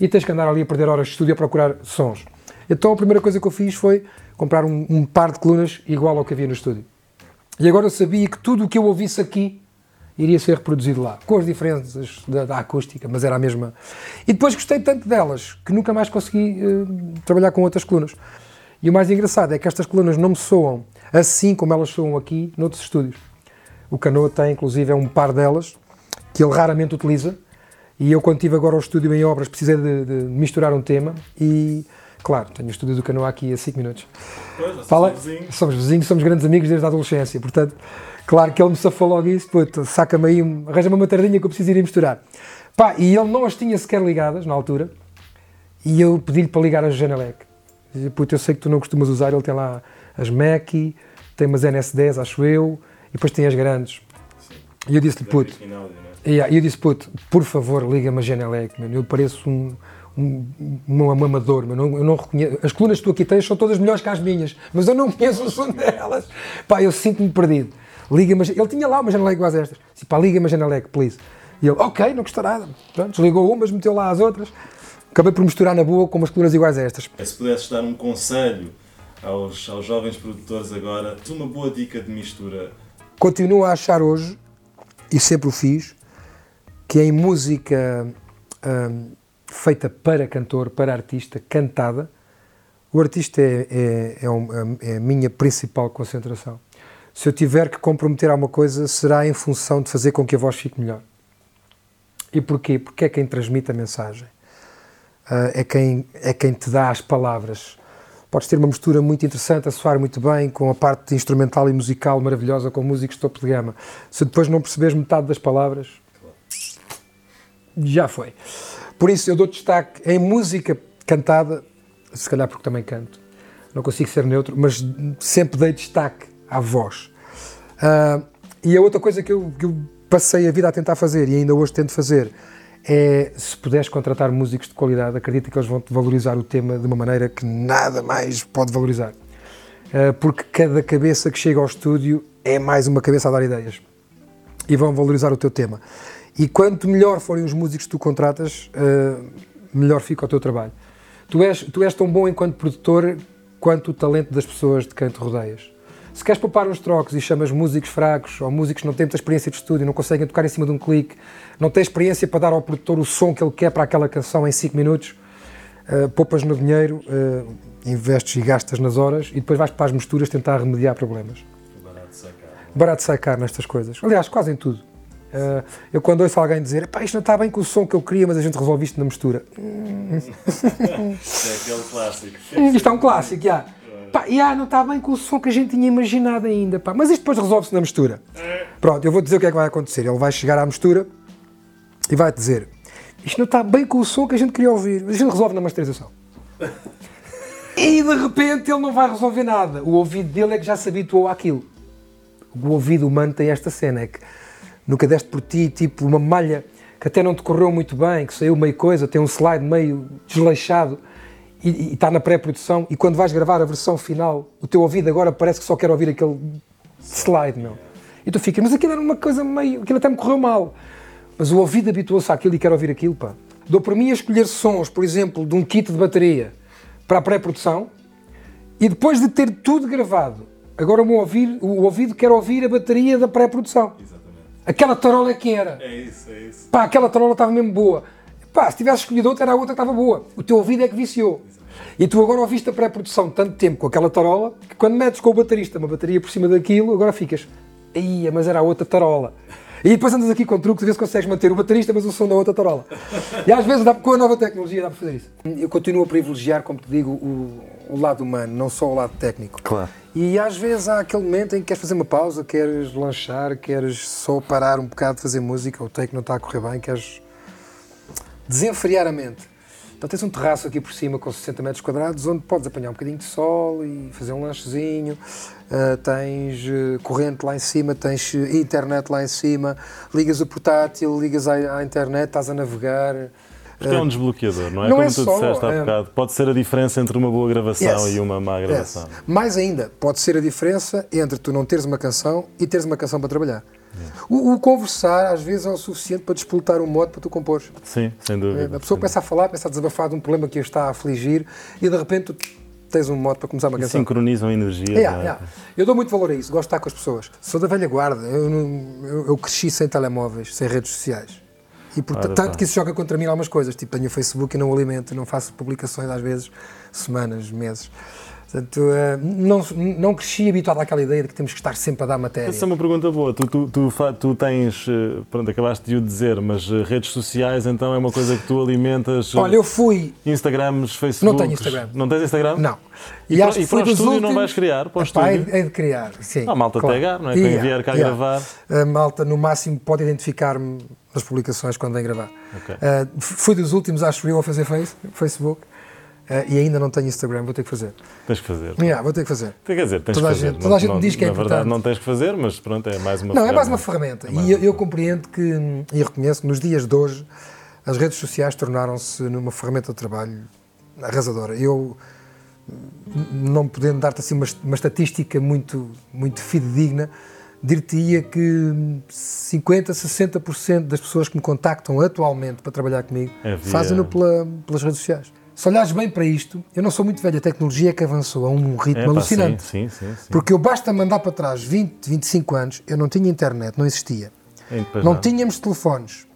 e tens que andar ali a perder horas de estúdio a procurar sons. Então a primeira coisa que eu fiz foi comprar um, um par de colunas igual ao que havia no estúdio. E agora eu sabia que tudo o que eu ouvisse aqui iria ser reproduzido lá, com as diferenças da, da, acústica, mas era a mesma. E depois gostei tanto delas que nunca mais consegui uh, trabalhar com outras colunas. E o mais engraçado é que estas colunas não me soam assim como elas soam aqui noutros estúdios. O Canoa tem, inclusive, é um par delas que ele raramente utiliza e eu, quando estive agora ao estúdio em obras, precisei de, de misturar um tema e, claro, tenho o estúdio do Canoa aqui a 5 minutos. Pois, Fala, somos vizinhos. Somos vizinhos, somos grandes amigos desde a adolescência, portanto, claro que ele me safou logo isso, saca-me aí, arranja-me uma tardinha que eu preciso ir a misturar. Pá, e ele não as tinha sequer ligadas na altura e eu pedi-lhe para ligar as Genelec. Puto, eu sei que tu não costumas usar, ele tem lá as Mackie, tem umas NS10, acho eu, e depois tem as grandes. Sim. E eu disse-lhe, puto, yeah, eu disse, puto, por favor, liga-me a Genelec, mano. eu pareço um, um, um amador, mano. Eu, não, eu não reconheço. As colunas que tu aqui tens são todas melhores que as minhas, mas eu não conheço o som delas. Pá, eu sinto-me perdido. Liga-me, ele tinha lá uma Genelec iguais a estas. Disse, pá, liga-me a Genelec, please. E ele, ok, não custa nada. Pronto, desligou umas, meteu lá as outras. Acabei por misturar na boa com umas colunas iguais a estas. Se pudesses dar um conselho aos, aos jovens produtores agora, de uma boa dica de mistura. Continuo a achar hoje, e sempre o fiz, que em música hum, feita para cantor, para artista, cantada, o artista é, é, é, um, é, a minha principal concentração. Se eu tiver que comprometer alguma coisa, será em função de fazer com que a voz fique melhor. E porquê? Porque é quem transmite a mensagem. Uh, é, quem, é quem te dá as palavras. Podes ter uma mistura muito interessante, a soar muito bem, com a parte instrumental e musical maravilhosa, com músicos topo de gama. Se depois não perceberes metade das palavras, já foi. Por isso eu dou destaque em música cantada, se calhar porque também canto, não consigo ser neutro, mas sempre dei destaque à voz. Uh, e a outra coisa que eu, que eu passei a vida a tentar fazer e ainda hoje tento fazer é se puderes contratar músicos de qualidade, acredita que eles vão te valorizar o tema de uma maneira que nada mais pode valorizar. Uh, porque cada cabeça que chega ao estúdio é mais uma cabeça a dar ideias e vão valorizar o teu tema. E quanto melhor forem os músicos que tu contratas, uh, melhor fica o teu trabalho. Tu és, tu és tão bom enquanto produtor quanto o talento das pessoas de quem te rodeias. Se queres poupar uns trocos e chamas músicos fracos ou músicos que não têm muita experiência de estúdio, não conseguem tocar em cima de um clique, não têm experiência para dar ao produtor o som que ele quer para aquela canção em 5 minutos, uh, poupas no dinheiro, uh, investes e gastas nas horas e depois vais para as misturas tentar remediar problemas. Barato sacar. Barato de sacar nestas coisas. Aliás, quase em tudo. Uh, eu quando ouço alguém dizer Pá, isto não está bem com o som que eu queria, mas a gente resolve isto na mistura. isto é aquele clássico. isto é um clássico, já. Pá, yeah, não está bem com o som que a gente tinha imaginado ainda, pá. mas isto depois resolve-se na mistura. Pronto, eu vou dizer o que é que vai acontecer. Ele vai chegar à mistura e vai dizer: Isto não está bem com o som que a gente queria ouvir, mas a gente resolve na masterização. E de repente ele não vai resolver nada. O ouvido dele é que já se habituou àquilo. O ouvido humano tem esta cena, é que nunca deste por ti, tipo, uma malha que até não te correu muito bem, que saiu meio coisa, tem um slide meio desleixado e, está na pré-produção e quando vais gravar a versão final, o teu ouvido agora parece que só quer ouvir aquele slide, meu. E tu ficas, mas aquilo era uma coisa meio, aquilo até me correu mal. Mas o ouvido habituou-se àquilo e quer ouvir aquilo, pá. Dou por mim a escolher sons, por exemplo, de um kit de bateria para a pré-produção e depois de ter tudo gravado, agora o, meu ouvido, o ouvido quer ouvir a bateria da pré-produção. Aquela tarola é que era. É isso, é isso. Pá, aquela tarola estava mesmo boa. Pá, se tivesse escolhido outra, era a outra que estava boa. O teu ouvido é que viciou. E tu agora ouviste a pré-produção tanto tempo com aquela tarola que quando metes com o baterista uma bateria por cima daquilo, agora ficas. Ia, mas era a outra tarola. E depois andas aqui com truques, ver se consegues manter o baterista, mas o som da outra tarola. E às vezes, dá, com a nova tecnologia, dá para fazer isso. Eu continuo a privilegiar, como te digo, o, o lado humano, não só o lado técnico. Claro. E às vezes há aquele momento em que queres fazer uma pausa, queres lanchar, queres só parar um bocado de fazer música, o take não está a correr bem, queres desenfriar a mente. Então tens um terraço aqui por cima com 60 metros quadrados onde podes apanhar um bocadinho de sol e fazer um lanchezinho. Uh, tens uh, corrente lá em cima, tens uh, internet lá em cima, ligas o portátil, ligas à, à internet, estás a navegar. Porque é um desbloqueador, não é? não Como é tu só, disseste há é- bocado. Pode ser a diferença entre uma boa gravação Yes. e uma má gravação. Yes. Mais ainda, pode ser a diferença entre tu não teres uma canção e teres uma canção para trabalhar. O, o conversar às vezes é o suficiente para despoletar um modo para tu compores. Sim, sem dúvida. A pessoa começa a falar, começa a desabafar de um problema que a está a afligir e de repente tu tens um modo para começar uma E canção. sincronizam é? yeah. Eu dou muito valor a isso, gosto de estar com as pessoas. Sou da velha guarda, eu, eu- eu cresci sem telemóveis, sem redes sociais. E portanto, Ora, tanto pá. que isso joga contra mim algumas coisas. Tipo, tenho o Facebook e não o alimento, não faço publicações às vezes, semanas, meses. Portanto, eh, não, não cresci habituado àquela ideia de que temos que estar sempre a dar matéria. Essa é uma pergunta boa. Tu, tu, tu, tu tens, eh, pronto, acabaste de o dizer, mas eh, redes sociais então é uma coisa que tu alimentas. Olha, eu fui. Instagrams, Facebook. Não tenho Instagram. Não tens Instagram? Não. E, acho e que fui para o dos estúdio não últimos- vais criar? Para o Epá, estúdio? é, é de criar, sim. Ah, a malta claro. pegar, não é? Quem Yeah, vier cá yeah. gravar. A malta, no máximo, pode identificar-me nas publicações quando vem gravar. Ok. Uh, fui dos últimos, acho eu, a fazer face, Facebook uh, e ainda não tenho Instagram, vou ter que fazer. Tens que fazer. Yeah, vou ter que fazer. Quer dizer, tens Toda a que fazer. gente- toda a gente me diz que é Na verdade, importante. não tens que fazer, mas pronto, é mais uma Não, é mais ferramenta. uma ferramenta. É mais e eu, eu compreendo que, e reconheço que nos dias de hoje, as redes sociais tornaram-se numa ferramenta de trabalho arrasadora. Eu, não podendo dar-te assim uma, uma estatística muito, muito fidedigna, dir-te-ia que hum, 50, 60% das pessoas que me contactam atualmente para trabalhar comigo fazem-no pela- pelas redes sociais. Se olhares bem para isto, eu não sou muito velho, a tecnologia é que avançou a um ritmo É, pá, alucinante. Sim, sim, sim. Porque eu basta mandar para trás 20, 25 anos, eu não tinha internet, não existia. É, pois Não tínhamos telefones.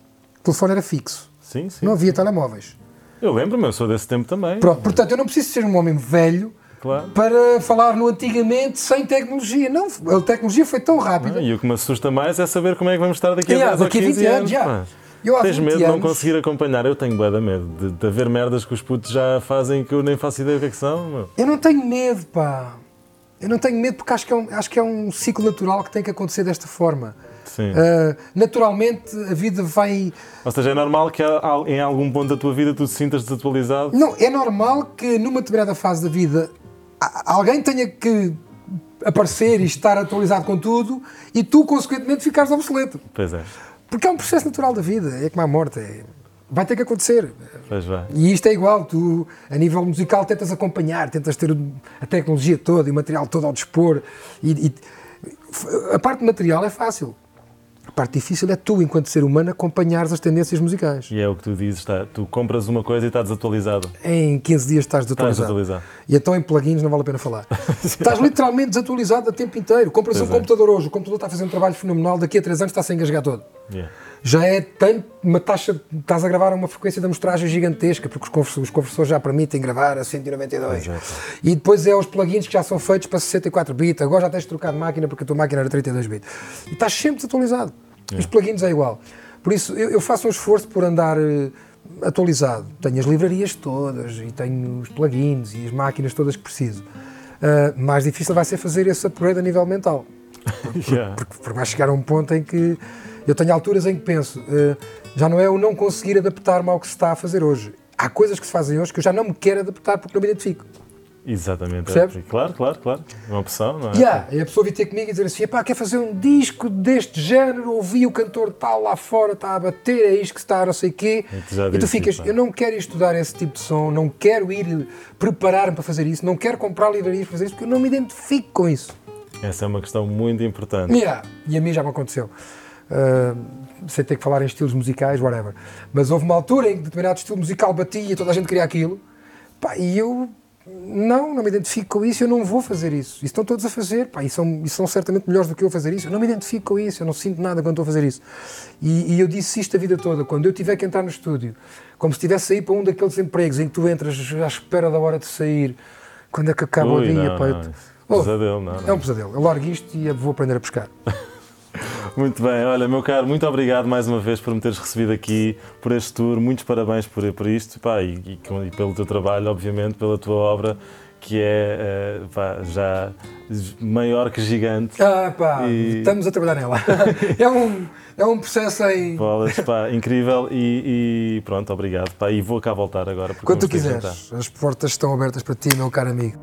O telefone era fixo. Sim, sim. Não havia telemóveis. Eu lembro-me, eu sou desse tempo também. Pronto, portanto, eu não preciso ser um homem velho Claro. para falar no antigamente sem tecnologia. Não, a tecnologia foi tão rápida. Ah, e o que me assusta mais é saber como é que vamos estar daqui a Yeah, 10 ou daqui a 15 20 anos, anos. já. Eu Tens 20 medo de não conseguir acompanhar? Eu tenho de medo de, de haver merdas que os putos já fazem que eu nem faço ideia o que é que são. meu. Eu não tenho medo, pá. Eu não tenho medo porque acho que é um, acho que é um ciclo natural que tem que acontecer desta forma. Ah, naturalmente, a vida vai. Ou seja, é normal que em algum ponto da tua vida tu te sintas desatualizado. Não, é normal que numa determinada fase da vida alguém tenha que aparecer e estar atualizado com tudo e tu, consequentemente, ficares obsoleto. Pois é, Porque é um processo natural da vida, é como a morte. é- vai ter que acontecer. pois vai. E isto é igual, tu, a nível musical, tentas acompanhar, tentas ter a tecnologia toda e o material todo ao dispor. E, e- a parte material é fácil. A parte difícil é tu, enquanto ser humano, acompanhares as tendências musicais. E é o que tu dizes, tá? tu compras uma coisa e está desatualizado. Em 15 dias estás Estás desatualizado. desatualizado. E então em plugins não vale a pena falar. Estás literalmente desatualizado o tempo inteiro. Compras um Pois é. computador hoje, o computador está a fazer um trabalho fenomenal, daqui a 3 anos está-se a engasgar todo. Yeah. Já é tanto uma taxa, estás a gravar a uma frequência de amostragem gigantesca, porque os conversores, os conversores já permitem gravar a 192. Pois é, pá. E depois é os plugins que já são feitos para 64 bits, agora já tens de trocar de máquina porque a tua máquina era 32 bits. E estás sempre desatualizado. Os plugins é igual. Por isso eu, eu faço um esforço por andar eh, atualizado. Tenho as livrarias todas e tenho os plugins e as máquinas todas que preciso. Ah, mais difícil vai ser fazer esse upgrade a nível mental. Yeah. Porque, porque vai chegar a um ponto em que eu tenho alturas em que penso, eh, já não é o não conseguir adaptar-me ao que se está a fazer hoje. Há coisas que se fazem hoje que eu já não me quero adaptar porque não me identifico. Exatamente. Percebes? É, claro, claro, claro. Uma opção, não é? Yeah, e a pessoa vir ter comigo e dizer assim: pá, quer fazer um disco deste género? Ouvi o cantor tal lá fora, está a bater, é isto que está, não sei o quê. E tu E ficas: isso, eu não quero estudar esse tipo de som, não quero ir preparar-me para fazer isso, não quero comprar livrarias para fazer isso, porque eu não me identifico com isso. Essa é uma questão muito importante. Yeah. E a mim já me aconteceu. Uh, sem ter que falar em estilos musicais, whatever. Mas houve uma altura em que determinado estilo musical batia e toda a gente queria aquilo. Pá, e eu não, não me identifico com isso, eu não vou fazer isso. E estão todos a fazer, pá, e, são, e são certamente melhores do que eu fazer isso. Eu não me identifico com isso, eu não sinto nada quando estou a fazer isso. E, e eu disse isto a vida toda. Quando eu tiver que entrar no estúdio, como se estivesse a ir para um daqueles empregos em que tu entras à espera da hora de sair, quando é que acaba Ui, o dia, não, pá, não, Oh, pesadelo, não, não. É um pesadelo. Eu largo isto e vou aprender a pescar. Muito bem, olha, meu caro, muito obrigado mais uma vez por me teres recebido aqui, por este tour, muitos parabéns por, por isto pá, e, e e pelo teu trabalho, obviamente, pela tua obra, que é eh, pá, já maior que gigante. Ah, pá, E- estamos a trabalhar nela. é, um, é um processo em. Bolas, pá, incrível e, e pronto, obrigado. Pá, e vou cá voltar agora. Quando tu quiseres, as portas estão abertas para ti, meu caro amigo.